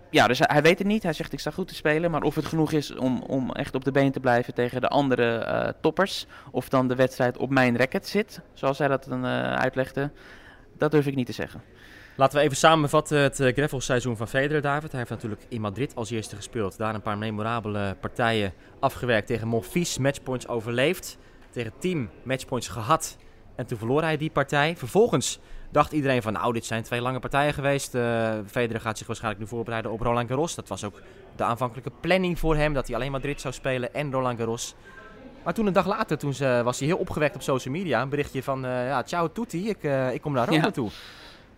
Ja, dus hij, weet het niet. Hij zegt ik sta goed te spelen, maar of het genoeg is om, om echt op de been te blijven tegen de andere toppers, of dan de wedstrijd op mijn racket zit, zoals hij dat dan uitlegde, dat durf ik niet te zeggen. Laten we even samenvatten het uh, gravelseizoen van Federer, David. Hij heeft natuurlijk in Madrid als eerste gespeeld. Daar een paar memorabele partijen afgewerkt. Tegen Monfils matchpoints overleefd. Tegen Team matchpoints gehad. En toen verloor hij die partij. Vervolgens dacht iedereen van nou, dit zijn twee lange partijen geweest. Uh, Federer gaat zich waarschijnlijk nu voorbereiden op Roland Garros. Dat was ook de aanvankelijke planning voor hem. Dat hij alleen Madrid zou spelen en Roland Garros. Maar toen een dag later toen ze, was hij heel opgewekt op social media. Een berichtje van, uh, ja, ciao tutti, ik, uh, ik kom naar Rome ja. toe.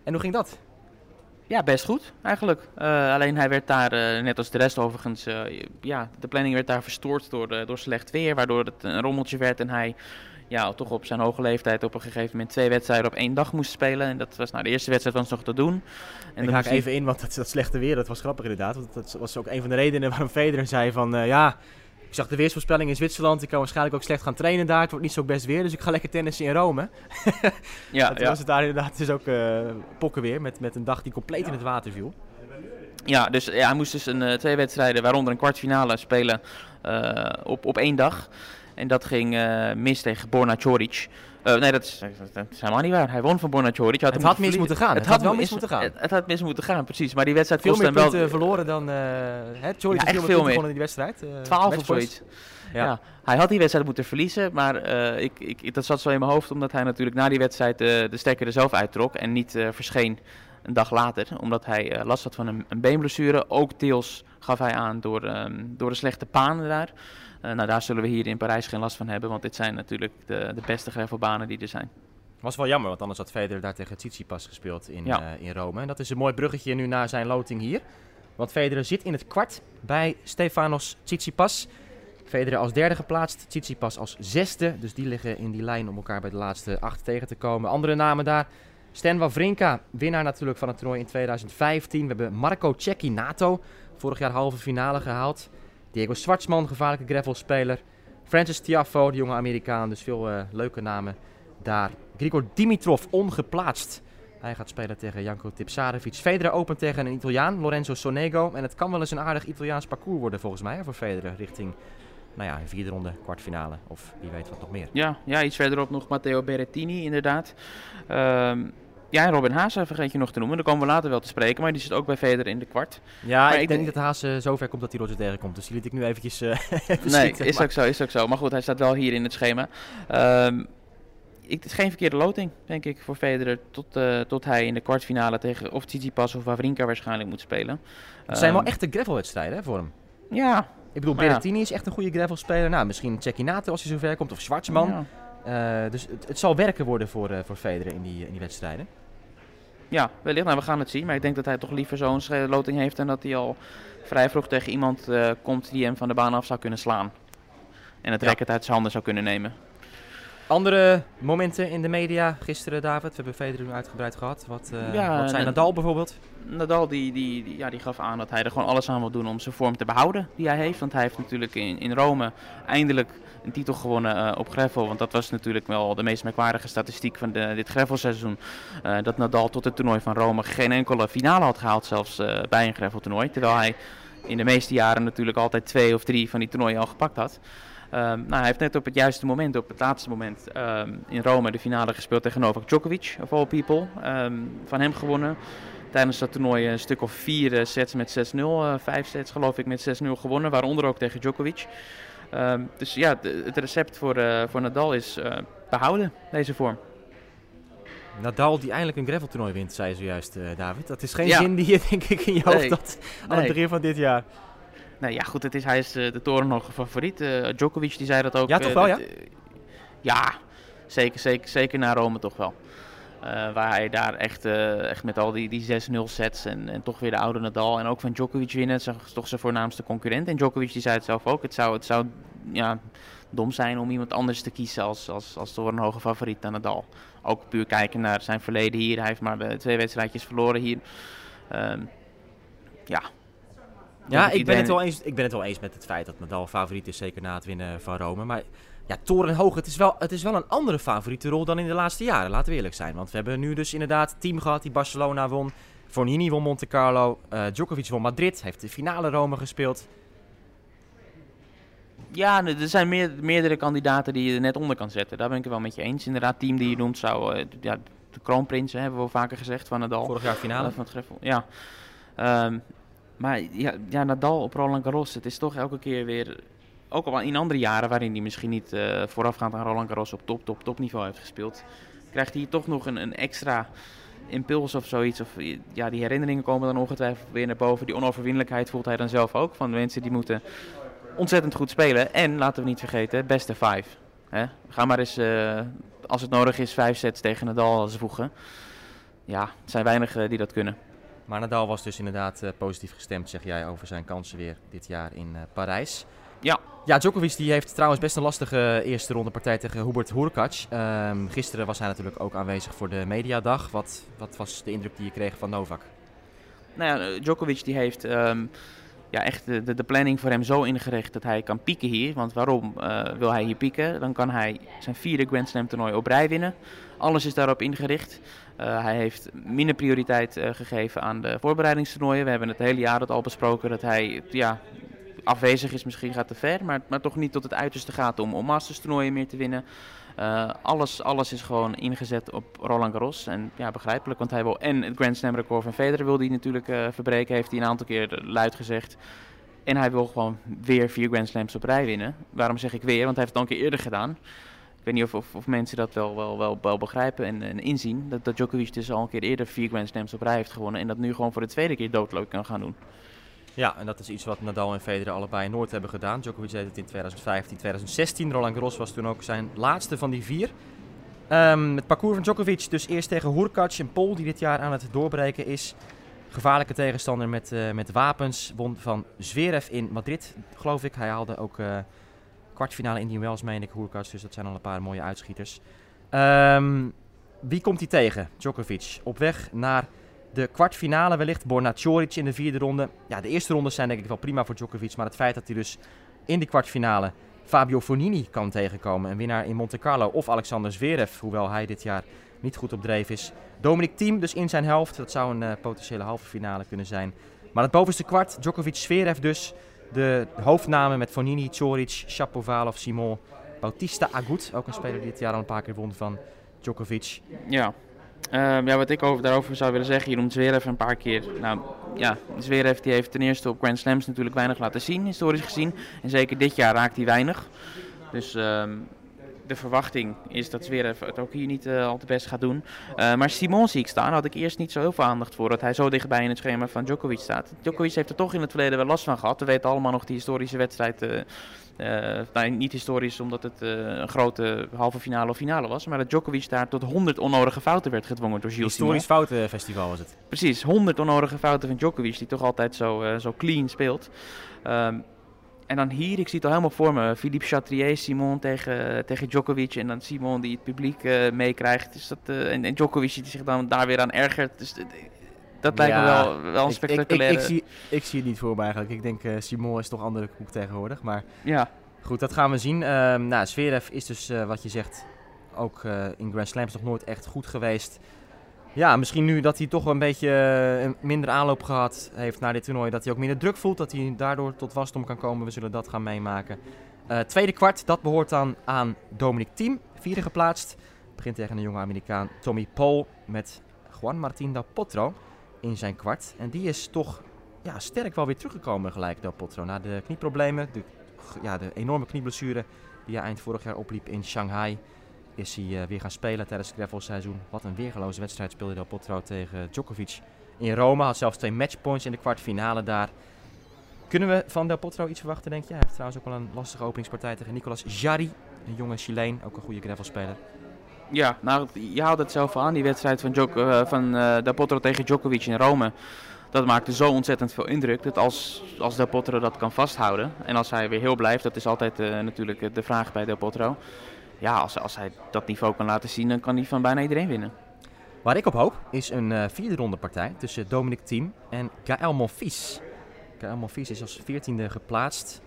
En hoe ging dat? Ja, best goed eigenlijk. Uh, alleen hij werd daar, net als de rest overigens, ja, de planning werd daar verstoord door, door slecht weer. Waardoor het een rommeltje werd en hij ja, toch op zijn hoge leeftijd op een gegeven moment twee wedstrijden op één dag moest spelen. En dat was nou, de eerste wedstrijd was nog te doen. En ik haak even in, want dat, dat, slechte weer, dat was grappig inderdaad. Want dat was ook een van de redenen waarom Federer zei van, ja... Ik zag de weersvoorspelling in Zwitserland. Ik kan waarschijnlijk ook slecht gaan trainen daar. Het wordt niet zo best weer, dus ik ga lekker tennissen in Rome. ja, toen ja. was het daar inderdaad dus ook uh, pokken weer. Met, met een dag die compleet in het water viel. Ja, dus ja, hij moest dus een, uh, twee wedstrijden, waaronder een kwartfinale, spelen uh, op, op één dag. En dat ging eh, mis tegen Borna Coric. Eh, nee, dat is, dat is helemaal niet waar. Hij won van Borna Coric. Het had mis moeten gaan. Het had wel mis moeten gaan. Het, het had mis moeten gaan, precies. Maar die wedstrijd Veel kost meer hem wel... verloren dan... eh hè? Ja, veel veel meer in die wedstrijd. eh, 12 of zoiets. Ja. Ja. hij had die wedstrijd moeten verliezen, maar ik, ik, dat zat zo in mijn hoofd omdat hij natuurlijk na die wedstrijd de stekker er zelf uittrok en niet verscheen een dag later, omdat hij last had van een, een beenblessure. Ook deels gaf hij aan door, ehm, door de slechte panen daar. Eh, nou, daar zullen we hier in Parijs geen last van hebben, want dit zijn natuurlijk de, de beste gravelbanen die er zijn. Was wel jammer, want anders had Federer daar tegen Tsitsipas gespeeld in, Ja. eh, in Rome. En dat is een mooi bruggetje nu naar zijn loting hier. Want Federer zit in het kwart bij Stefanos Tsitsipas. Federer als derde geplaatst, Tsitsipas als zesde. Dus die liggen in die lijn om elkaar bij de laatste acht tegen te komen. Andere namen daar. Stan Wawrinka, winnaar natuurlijk van het toernooi in 2015. We hebben Marco Cecchinato, vorig jaar halve finale gehaald. Diego Schwartzman, gevaarlijke gravelspeler. Francis Tiafoe, de jonge Amerikaan. Dus veel eh, leuke namen daar. Grigor Dimitrov, ongeplaatst. Hij gaat spelen tegen Janko Tipsarevic. Federer opent tegen een Italiaan, Lorenzo Sonego. En het kan wel eens een aardig Italiaans parcours worden volgens mij voor Federer. Richting nou ja, vierde ronde, kwartfinale of wie weet wat nog meer. Ja, ja iets verderop nog Matteo Berrettini inderdaad. Ehm, ja, en Robin Haase vergeet je nog te noemen. Daar komen we later wel te spreken, maar die zit ook bij Federer in de kwart. Ja, Maar ik, ik denk niet dat Haas eh, zover komt dat hij Roger tegenkomt. Dus die liet ik nu eventjes even Nee, is Maar- ook zo, is ook zo. Maar goed, hij staat wel hier in het schema. Ehm, ik, het is geen verkeerde loting, denk ik, voor Federer. Tot, eh, tot hij in de kwartfinale tegen of Tsitsipas of Wawrinka waarschijnlijk moet spelen. Het zijn wel Ehm, echte gravelwedstrijden hè, voor hem. Ja. Ik bedoel, ja. Berrettini is echt een goede gravelspeler. Nou, misschien Cecchinato als hij zover komt of Schwartzman. Ja. Eh, dus het, het zal werken worden voor, eh, voor Federer in die, in die wedstrijden. Ja, wellicht. Nou, we gaan het zien. Maar ik denk dat hij toch liever zo'n sche- loting heeft en dat hij al vrij vroeg tegen iemand eh, komt die hem van de baan af zou kunnen slaan. En het Ja. racket uit zijn handen zou kunnen nemen. Andere momenten in de media gisteren, David? We hebben Federer nu uitgebreid gehad. Wat, eh Ja, wat zijn Nadal bijvoorbeeld? Nadal die, die, die- ja, die gaf aan dat hij er gewoon alles aan wil doen om zijn vorm te behouden die hij heeft. Want hij heeft natuurlijk in, in Rome eindelijk een titel gewonnen eh, op gravel. Want dat was natuurlijk wel de meest merkwaardige statistiek van de, dit gravelseizoen. Eh, dat Nadal tot het toernooi van Rome geen enkele finale had gehaald, zelfs eh, bij een graveltoernooi. Terwijl hij in de meeste jaren natuurlijk altijd twee of drie van die toernooien al gepakt had. Ehm, nou, hij heeft net op het juiste moment, op het laatste moment, ehm, in Rome de finale gespeeld tegen Novak Djokovic, of all people. Ehm, van hem gewonnen. Tijdens dat toernooi een stuk of vier sets met 6-0. eh, vijf sets geloof ik met 6-0 gewonnen, waaronder ook tegen Djokovic. Ehm, dus ja, het recept voor, eh, voor Nadal is eh, behouden, deze vorm. Nadal die eindelijk een graveltoernooi wint, zei zojuist, eh, David. Dat is geen Ja. zin die je denk ik in je hoofd Nee. had aan het begin van dit jaar. Nee, ja goed, het is, hij is de torenhoge favoriet. Djokovic die zei dat ook. Ja, toch wel, ja? ja, zeker, zeker, zeker naar Rome toch wel. Eh, waar hij daar echt, eh, echt met al die, die 6-0 sets en, en toch weer de oude Nadal en ook van Djokovic winnen. Dat is toch zijn voornaamste concurrent. En Djokovic die zei het zelf ook. Het zou, het zou ja, dom zijn om iemand anders te kiezen als, als, als torenhoge favoriet dan Nadal. Ook puur kijken naar zijn verleden hier. Hij heeft maar eh, twee wedstrijdjes verloren hier. Ehm, ja. Ja, ik ben, het wel eens, ik ben het wel eens met het feit dat Nadal favoriet is, zeker na het winnen van Rome. Maar ja, torenhoog, het is, wel, het is wel een andere favoriete rol dan in de laatste jaren, laten we eerlijk zijn. Want we hebben nu dus inderdaad team gehad die Barcelona won. Fornini won Monte Carlo, eh, Djokovic won Madrid, heeft de finale Rome gespeeld. Ja, er zijn meer, meerdere kandidaten die je er net onder kan zetten. Daar ben ik het wel met je eens. Inderdaad, team die je noemt zou... eh, ja, de kroonprins, hebben we vaker gezegd, van Nadal. Vorig jaar finale. Eh, van het Greffel, ja. Ehm, maar ja, ja, Nadal op Roland Garros, het is toch elke keer weer... Ook al in andere jaren waarin hij misschien niet eh, voorafgaand aan Roland Garros op top, top, top niveau heeft gespeeld... krijgt hij toch nog een, een extra impuls of zoiets. Of, ja, die herinneringen komen dan ongetwijfeld weer naar boven. Die onoverwinnelijkheid voelt hij dan zelf ook. Van mensen die moeten ontzettend goed spelen. En laten we niet vergeten, beste. Hè? Ga maar eens, eh, als het nodig is, vijf sets tegen Nadal zwoegen. Ja, het zijn weinigen die dat kunnen. Maar Nadal was dus inderdaad eh, positief gestemd, zeg jij, over zijn kansen weer dit jaar in eh, Parijs. Ja. Ja, Djokovic die heeft trouwens best een lastige eerste ronde partij tegen Hubert Hurkacz. Ehm, gisteren was hij natuurlijk ook aanwezig voor de mediadag. Wat, wat was de indruk die je kreeg van Novak? Nou ja, eh, Djokovic die heeft ehm, ja, echt de, de, planning voor hem zo ingericht dat hij kan pieken hier. Want waarom eh, wil hij hier pieken? Dan kan hij zijn vierde Grand Slam toernooi op rij winnen. Alles is daarop ingericht. Eh, hij heeft minder prioriteit eh, gegeven aan de voorbereidingstoernooien. We hebben het hele jaar dat al besproken dat hij ja, afwezig is misschien gaat te ver, maar, maar toch niet tot het uiterste gaat om, om Masters toernooien meer te winnen. Uh, alles, alles is gewoon ingezet op Roland Garros. En ja, begrijpelijk, want hij wil en het Grand Slam record van Federer wil hij natuurlijk uh, verbreken, heeft hij een aantal keer luid gezegd. En hij wil gewoon weer vier Grand Slams op rij winnen. Waarom zeg ik weer? Want hij heeft het al een keer eerder gedaan. Ik weet niet of, of, of mensen dat wel, wel, wel, begrijpen en, en, inzien. Dat, dat Djokovic dus al een keer eerder vier Grand Slams op rij heeft gewonnen. En dat nu gewoon voor de tweede keer doodleuk kan gaan doen. Ja, en dat is iets wat Nadal en Federer allebei nooit hebben gedaan. Djokovic deed het in 2015, 2016. Roland Garros was toen ook zijn laatste van die vier. Um, het parcours van Djokovic dus eerst tegen Hurkacz, een Pol die dit jaar aan het doorbreken is. Gevaarlijke tegenstander met, uh, met wapens. Won van Zverev in Madrid, geloof ik. Hij haalde ook uh, kwartfinale Indian Wells, meen ik, Hurkacz. Dus dat zijn al een paar mooie uitschieters. Um, wie komt hij tegen? Djokovic. Op weg naar de kwartfinale wellicht. Borna Coric in de vierde ronde. Ja, de eerste rondes zijn denk ik wel prima voor Djokovic. Maar het feit dat hij dus in de kwartfinale Fabio Fonini kan tegenkomen. Een winnaar in Monte Carlo. Of Alexander Zverev, hoewel hij dit jaar niet goed op dreef is. Dominic Thiem dus in zijn helft. Dat zou een uh, potentiële halve finale kunnen zijn. Maar het bovenste kwart, Djokovic, Zverev dus. De hoofdnamen met Fonini, Coric, Shapovalov, Simon, Bautista Agut. Ook een speler die dit jaar al een paar keer won van Djokovic. Ja, uh, ja, wat ik over, daarover zou willen zeggen, je noemt Zverev een paar keer. Nou ja, Zverev die heeft ten eerste op Grand Slams natuurlijk weinig laten zien, historisch gezien. En zeker dit jaar raakt hij weinig. Dus uh, de verwachting is dat Zverev het ook hier niet uh, al te best gaat doen. Uh, maar Simon zie ik staan, had ik eerst niet zo heel veel aandacht voor. Dat hij zo dichtbij in het schema van Djokovic staat. Djokovic heeft er toch in het verleden wel last van gehad. We weten allemaal nog die historische wedstrijd uh, nou, niet historisch omdat het uh, een grote halve finale of finale was, maar dat Djokovic daar tot 100 onnodige fouten werd gedwongen door Gilles Historisch foutenfestival was het. Precies, 100 onnodige fouten van Djokovic, die toch altijd zo, uh, zo clean speelt. Um, en dan hier, ik zie het al helemaal voor me, Philippe Chatrier, Simon tegen, tegen Djokovic en dan Simon die het publiek meekrijgt. Dus dat, en, en Djokovic die zich dan daar weer aan ergert. Dus dat lijkt ja, me wel, wel een spectaculaire... Ik, ik, ik, zie, ik zie het niet voor me eigenlijk. Ik denk uh, Simon is toch andere koek tegenwoordig. Maar ja. goed, dat gaan we zien. Uh, nou, Zverev is dus, uh, wat je zegt, ook uh, in Grand Slams nog nooit echt goed geweest. Ja, misschien nu dat hij toch een beetje minder aanloop gehad heeft naar dit toernooi. Dat hij ook minder druk voelt. Dat hij daardoor tot wasdom kan komen. We zullen dat gaan meemaken. tweede kwart, dat behoort dan aan Dominic Thiem. Vierde geplaatst. Begint tegen een jonge Amerikaan Tommy Paul met Juan Martín del Potro in zijn kwart. En die is toch ja, sterk wel weer teruggekomen gelijk, Del Potro. Na de knieproblemen, de, ja, de enorme knieblessure die hij eind vorig jaar opliep in Shanghai... is hij uh, weer gaan spelen tijdens het gravelseizoen. Wat een weergeloze wedstrijd speelde Del Potro tegen Djokovic in Rome. Had zelfs twee matchpoints in de kwartfinale daar. Kunnen we van Del Potro iets verwachten, denk je? Hij heeft trouwens ook wel een lastige openingspartij tegen Nicolas Jarry. Een jonge Chileen, ook een goede gravelspeler. Ja, nou, je haalde het zelf aan, die wedstrijd van, Djok uh, van uh, tegen Djokovic in Rome. Dat maakte zo ontzettend veel indruk dat als, als Del Potro dat kan vasthouden en als hij weer heel blijft, dat is altijd uh, natuurlijk de vraag bij Del Potro. Ja, als, als hij dat niveau kan laten zien, dan kan hij van bijna iedereen winnen. Waar ik op hoop is een vierde ronde partij tussen Dominic Thiem en Gaël Monfils. Gaël Monfils is als veertiende geplaatst.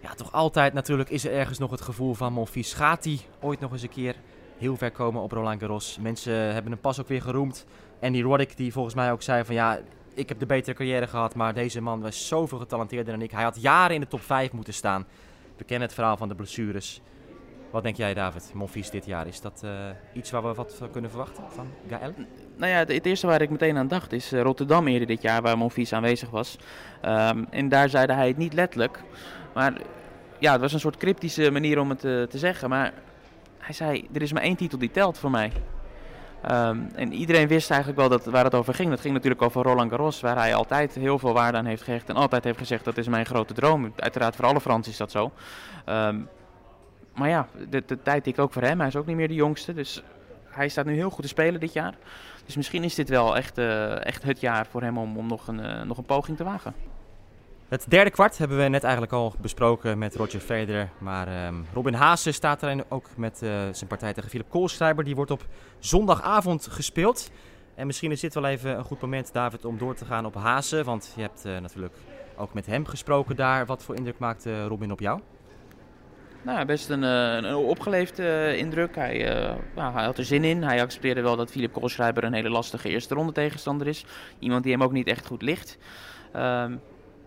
Ja, toch altijd natuurlijk is er ergens nog het gevoel van Monfils. Gaat hij ooit nog eens een keer heel ver komen op Roland Garros. Mensen hebben hem pas ook weer geroemd. En die Roddick die volgens mij ook zei van ja, ik heb de betere carrière gehad, maar deze man was zoveel getalenteerder dan ik. Hij had jaren in de top 5 moeten staan. We kennen het verhaal van de blessures. Wat denk jij David, Monfils dit jaar? Is dat uh, iets waar we wat van kunnen verwachten van Gaël? Nou ja, het eerste waar ik meteen aan dacht is uh, Rotterdam eerder dit jaar, waar Monfils aanwezig was. Um, en daar zeide hij het niet letterlijk. Maar ja, het was een soort cryptische manier om het uh, te zeggen. Maar hij zei, er is maar één titel die telt voor mij. Um, en iedereen wist eigenlijk wel dat, waar het over ging. Dat ging natuurlijk over Roland Garros, waar hij altijd heel veel waarde aan heeft gehecht. En altijd heeft gezegd, dat is mijn grote droom. Uiteraard voor alle Fransen is dat zo. Um, maar ja, de, de tijd tikt ook voor hem. Hij is ook niet meer de jongste. Dus hij staat nu heel goed te spelen dit jaar. Dus misschien is dit wel echt, uh, echt het jaar voor hem om, nog, een, uh, nog een poging te wagen. Het derde kwart hebben we net eigenlijk al besproken met Roger Federer. Maar um, Robin Haase staat er ook met uh, zijn partij tegen Philip Koolschrijber. Die wordt op zondagavond gespeeld. En misschien is dit wel even een goed moment, David, om door te gaan op Haase. Want je hebt uh, natuurlijk ook met hem gesproken daar. Wat voor indruk maakte uh, Robin op jou? Nou, best een, een opgeleefde indruk. Hij, nou, hij had er zin in. Hij accepteerde wel dat Philip Koolschrijber een hele lastige eerste ronde tegenstander is. Iemand die hem ook niet echt goed ligt. Um,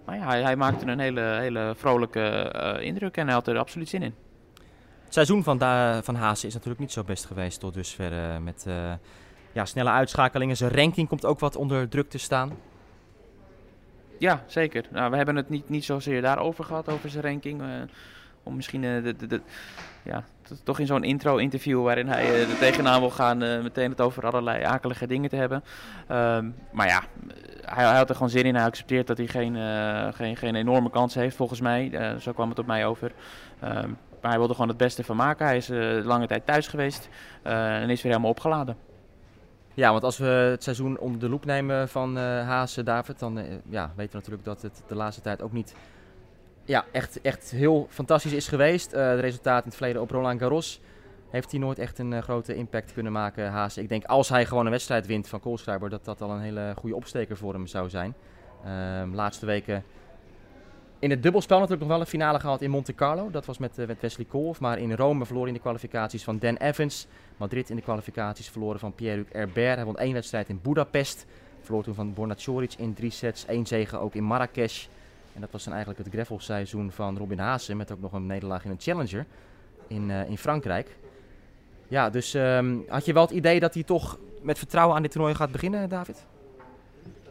maar ja, hij, hij maakte een hele, hele vrolijke eh, indruk en hij had er absoluut zin in. Het seizoen van, da van Haase is natuurlijk niet zo best geweest tot dusver. eh, met eh, ja, snelle uitschakelingen. Zijn ranking komt ook wat onder druk te staan. Ja, zeker. Nou, we hebben het niet, niet zozeer daarover gehad, over zijn ranking. Om misschien eh, de, de, ja, toch in zo'n intro-interview waarin hij eh, er tegenaan wil gaan, eh, meteen het over allerlei akelige dingen te hebben. Ehm, maar ja, hij, hij had er gewoon zin in. Hij accepteert dat hij geen, geen, geen enorme kans heeft, volgens mij. Zo kwam het op mij over. Ehm, maar hij wilde gewoon het beste van maken. Hij is lange tijd thuis geweest en is weer helemaal opgeladen. Ja, want als we het seizoen onder de loep nemen van eh Haase, David, dan ja, weten we natuurlijk dat het de laatste tijd ook niet ja, echt, echt heel fantastisch is geweest. Eh de resultaten in het verleden op Roland Garros heeft hij nooit echt een eh, grote impact kunnen maken, Haase. Ik denk als hij gewoon een wedstrijd wint van Koolschreiber, dat dat al een hele goede opsteker voor hem zou zijn. Ehm laatste weken in het dubbelspel natuurlijk nog wel een finale gehad in Monte Carlo. Dat was met, eh, met Wesley Kolf. Maar in Rome verloor in de kwalificaties van Dan Evans. Madrid in de kwalificaties verloren van Pierre-Luc Herbert. Hij won één wedstrijd in Budapest. Verloor toen van Borna Coric in drie sets. Eén zege ook in Marrakesh. En dat was dan eigenlijk het gravelseizoen van Robin Haase. Met ook nog een nederlaag in een Challenger in, eh, in Frankrijk. Ja, dus ehm, had je wel het idee dat hij toch met vertrouwen aan dit toernooi gaat beginnen, David?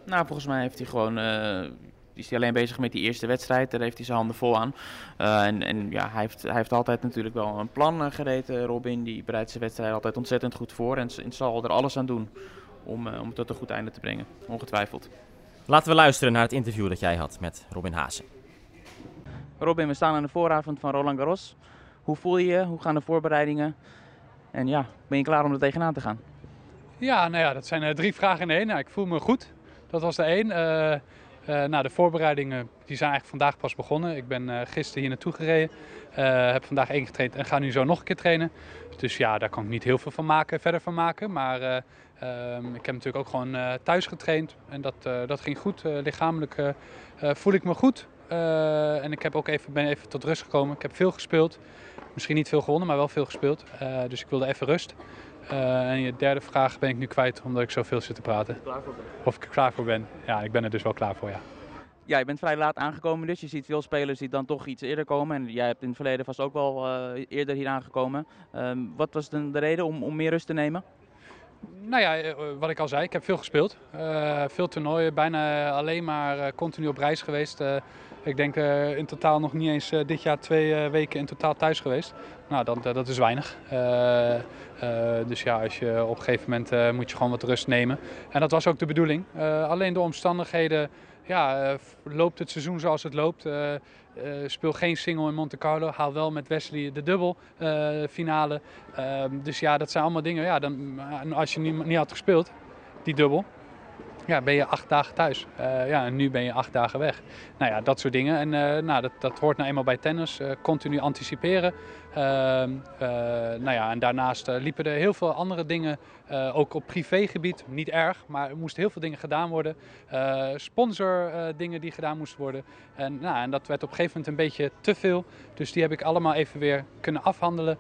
Nou, volgens mij heeft hij gewoon. eh, is hij alleen bezig met die eerste wedstrijd. Daar heeft hij zijn handen vol aan. Eh, en en ja, hij heeft, hij heeft altijd natuurlijk wel een plan uh, gereden, Robin. Die bereidt zijn wedstrijd altijd ontzettend goed voor. En, zal er alles aan doen om, uh, om het tot een goed einde te brengen. Ongetwijfeld. Laten we luisteren naar het interview dat jij had met Robin Haase. Robin, we staan aan de vooravond van Roland Garros. Hoe voel je je? Hoe gaan de voorbereidingen? En ja, ben je klaar om er tegenaan te gaan? Ja, nou ja, dat zijn uh, drie vragen in één. Nou, ik voel me goed. Dat was de één. Uh, uh, nou, de voorbereidingen die zijn eigenlijk vandaag pas begonnen. Ik ben uh, gisteren hier naartoe gereden. Uh, heb vandaag één getraind en ga nu zo nog een keer trainen. Dus ja, daar kan ik niet heel veel van maken, verder van maken. Maar ehm, ik heb natuurlijk ook gewoon thuis getraind. En dat, dat ging goed. lichamelijk voel ik me goed. en ik heb ook even, ben even tot rust gekomen. Ik heb veel gespeeld. Misschien niet veel gewonnen, maar wel veel gespeeld. dus ik wilde even rust. Uh, en je derde vraag ben ik nu kwijt omdat ik zoveel zit te praten. Of ik er klaar voor ben. Ja, ik ben er dus wel klaar voor, ja. Ja, je bent vrij laat aangekomen dus. Je ziet veel spelers die dan toch iets eerder komen. En jij hebt in het verleden vast ook wel uh, eerder hier aangekomen. Um, wat was de, de reden om, om meer rust te nemen? Nou ja, wat ik al zei, ik heb veel gespeeld. Uh, veel toernooien, bijna alleen maar continu op reis geweest. Ik denk in totaal nog niet eens dit jaar twee weken in totaal thuis geweest. Nou, dat, dat is weinig. dus ja, als je op een gegeven moment moet je gewoon wat rust nemen. En dat was ook de bedoeling. alleen de omstandigheden ja, loopt het seizoen zoals het loopt. Speel geen single in Monte Carlo. Haal wel met Wesley de dubbel finale. dus ja, dat zijn allemaal dingen. Ja, dan, als je niet had gespeeld, die dubbel. Ja, ben je acht dagen thuis. ja, en nu ben je acht dagen weg. Nou ja, dat soort dingen. En nou, dat, dat hoort nou eenmaal bij tennis. continu anticiperen. Ehm, nou ja, en daarnaast liepen er heel veel andere dingen. ook op privégebied. Niet erg, maar er moesten heel veel dingen gedaan worden. sponsor dingen die gedaan moesten worden. En, nou, en dat werd op een gegeven moment een beetje te veel. Dus die heb ik allemaal even weer kunnen afhandelen.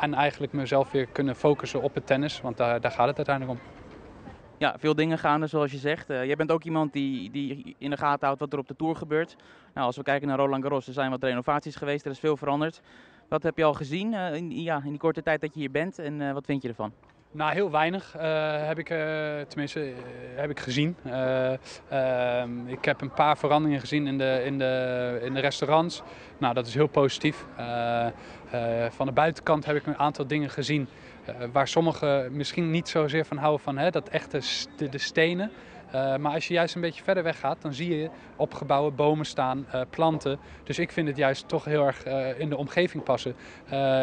en eigenlijk mezelf weer kunnen focussen op het tennis. Want daar, daar gaat het uiteindelijk om. Ja, veel dingen gaande zoals je zegt. Uh, jij bent ook iemand die, die in de gaten houdt wat er op de Tour gebeurt. Nou, als we kijken naar Roland Garros, er zijn wat renovaties geweest, er is veel veranderd. Wat heb je al gezien uh, in, ja, in die korte tijd dat je hier bent en uh, wat vind je ervan? Nou, heel weinig heb ik, tenminste, heb ik gezien. ehm, ik heb een paar veranderingen gezien in de, in de, in de restaurants. Nou, dat is heel positief. van de buitenkant heb ik een aantal dingen gezien waar sommigen misschien niet zozeer van houden van hè, dat echte de stenen. Uh, maar als je juist een beetje verder weg gaat, dan zie je op gebouwen bomen staan, uh, planten. Dus ik vind het juist toch heel erg in de omgeving passen.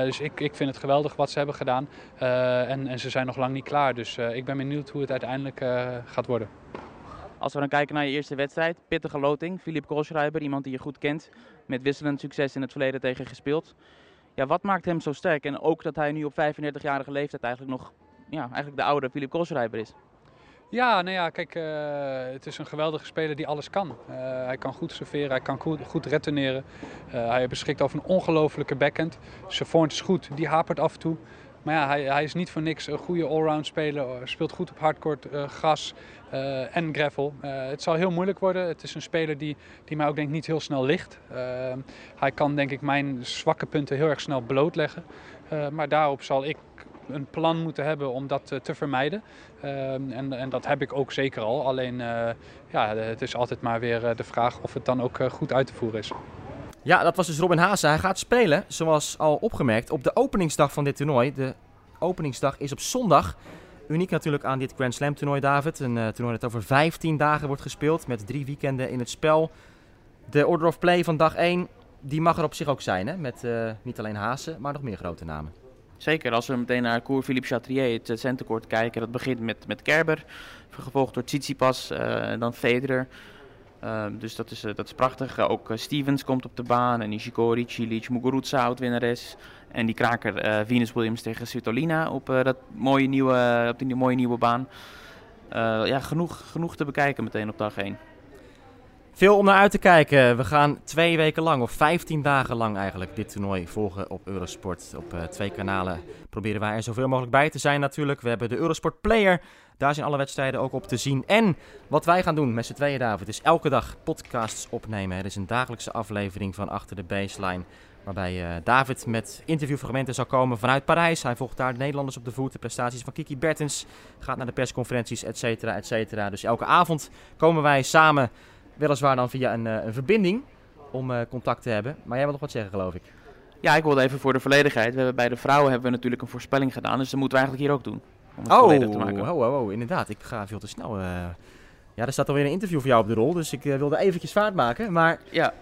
dus ik, ik vind het geweldig wat ze hebben gedaan. En, en, ze zijn nog lang niet klaar. Dus ik ben benieuwd hoe het uiteindelijk gaat worden. Als we dan kijken naar je eerste wedstrijd, pittige loting. Philip Koolschreiber, iemand die je goed kent. Met wisselend succes in het verleden tegen gespeeld. Ja, wat maakt hem zo sterk? En ook dat hij nu op 35-jarige leeftijd eigenlijk nog ja, eigenlijk de oude Philip Koolschreiber is. Ja, nou ja, kijk, uh, het is een geweldige speler die alles kan. Uh, hij kan goed serveren, hij kan goed, goed retourneren. Uh, hij beschikt over een ongelofelijke backhand. Zijn is goed, die hapert af en toe. Maar ja, hij, hij is niet voor niks een goede allround speler. Speelt goed op hardcourt, uh, gras uh, en gravel. Het zal heel moeilijk worden. Het is een speler die, die mij ook denk niet heel snel ligt. hij kan denk ik mijn zwakke punten heel erg snel blootleggen. maar daarop zal ik een plan moeten hebben om dat te vermijden. en, en dat heb ik ook zeker al. Alleen ja, het is altijd maar weer de vraag of het dan ook goed uit te voeren is. Ja, dat was dus Robin Haase. Hij gaat spelen, zoals al opgemerkt, op de openingsdag van dit toernooi. De openingsdag is op zondag. Uniek natuurlijk aan dit Grand Slam toernooi, David. Een uh, toernooi dat over 15 dagen wordt gespeeld, met drie weekenden in het spel. De order of play van dag 1, die mag er op zich ook zijn, hè? met uh, niet alleen Haase, maar nog meer grote namen. Zeker, als we meteen naar Cour Philippe Chatrier, het centercourt kijken. Dat begint met, met Kerber, gevolgd door Tsitsipas, uh, dan Federer. Uh, dus dat is, uh, dat is prachtig. Uh, ook Stevens komt op de baan. En Nishikori, Cilic, Muguruza, oud-winnares. En die kraker Venus Williams tegen Svitolina op, dat mooie nieuwe, op die mooie nieuwe baan. ja, genoeg, genoeg te bekijken meteen op dag 1. Veel om naar uit te kijken. We gaan twee weken lang, of 15 dagen lang eigenlijk, dit toernooi volgen op Eurosport. Op twee kanalen proberen wij er zoveel mogelijk bij te zijn natuurlijk. We hebben de Eurosport Player daar zijn alle wedstrijden ook op te zien. En wat wij gaan doen met z'n tweeën, David, is elke dag podcasts opnemen. Het is een dagelijkse aflevering van Achter de Baseline. Waarbij uh, David met interviewfragmenten zal komen vanuit Parijs. Hij volgt daar de Nederlanders op de voet. De prestaties van Kiki Bertens. Gaat naar de persconferenties, et cetera, et cetera. Dus elke avond komen wij samen, weliswaar dan via een, uh, een verbinding, om uh, contact te hebben. Maar jij wil nog wat zeggen, geloof ik. Ja, ik wilde even voor de volledigheid. We hebben bij de vrouwen hebben we natuurlijk een voorspelling gedaan. Dus dat moeten we eigenlijk hier ook doen. Om het oh, te maken. Oh, oh, oh, inderdaad. Ik ga veel te snel. Uh... Ja, er staat alweer een interview voor jou op de rol. Dus ik uh, wilde eventjes vaart maken. Maar ja.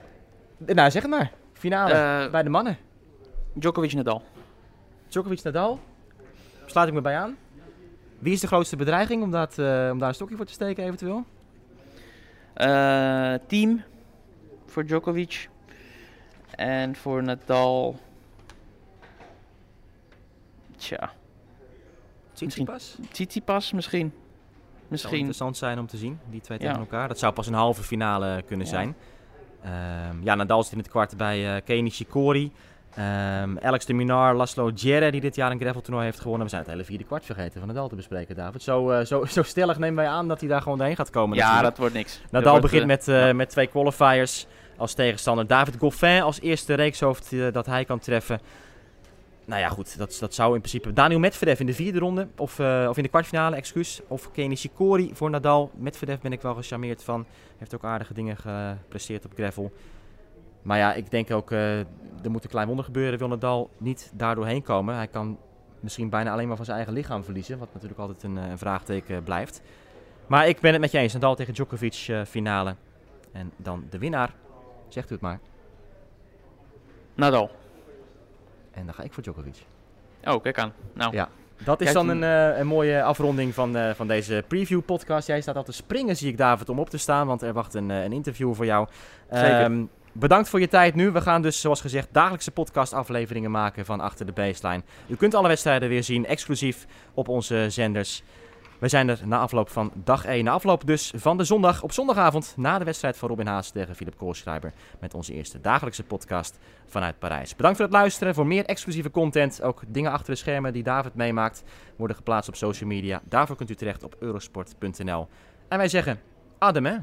Nou, zeg het maar. Finale uh, bij de mannen. Djokovic-Nadal. Djokovic-Nadal. Sluit ik me bij aan. Wie is de grootste bedreiging om, dat, om daar een stokje voor te steken eventueel? team voor Djokovic. En voor Nadal... Tja. Tsitsipas? Tsitsipas misschien. Misschien. Het zou interessant zijn om te zien, die twee tegen elkaar. Dat zou pas een halve finale kunnen ja. zijn. Um, ja, Nadal zit in het kwart bij uh, Kenny Shikori. Um, Alex de Minar, Laszlo Djere, die dit jaar een graveltoernooi heeft gewonnen. We zijn het hele vierde kwart vergeten van Nadal te bespreken, David. Zo, uh, zo, zo stellig nemen wij aan dat hij daar gewoon doorheen gaat komen. Ja, natuurlijk. dat wordt niks. Nadal wordt, begint met, uh, ja. met twee qualifiers als tegenstander. David Goffin als eerste reekshoofd dat hij kan treffen. Nou ja, goed, dat, dat zou in principe... Daniel Medvedev in de vierde ronde, of, uh, of in de kwartfinale, excuus. Of Kenny Shikori voor Nadal. Medvedev ben ik wel gecharmeerd van. Heeft ook aardige dingen gepresteerd op gravel. Maar ja, ik denk ook, uh, er moet een klein wonder gebeuren. Wil Nadal niet daardoor heen komen. Hij kan misschien bijna alleen maar van zijn eigen lichaam verliezen. Wat natuurlijk altijd een, een vraagteken blijft. Maar ik ben het met je eens. Nadal tegen Djokovic finale. En dan de winnaar. Zegt u het maar. Nadal. En dan ga ik voor Djokovic. Oh, kijk aan. Nou. Ja, dat is dan een, uh, een mooie afronding van, uh, van deze preview podcast. Jij staat al te springen, zie ik David, om op te staan, want er wacht een, uh, een interview voor jou. Um, bedankt voor je tijd nu. We gaan dus, zoals gezegd, dagelijkse podcast afleveringen maken van Achter de Baseline. U kunt alle wedstrijden weer zien, exclusief op onze zenders. We zijn er na afloop van dag 1. Na afloop dus van de zondag op zondagavond na de wedstrijd van Robin Haas tegen Philip Koolschrijber. Met onze eerste dagelijkse podcast vanuit Parijs. Bedankt voor het luisteren. Voor meer exclusieve content, ook dingen achter de schermen die David meemaakt, worden geplaatst op social media. Daarvoor kunt u terecht op eurosport.nl. En wij zeggen adem hè.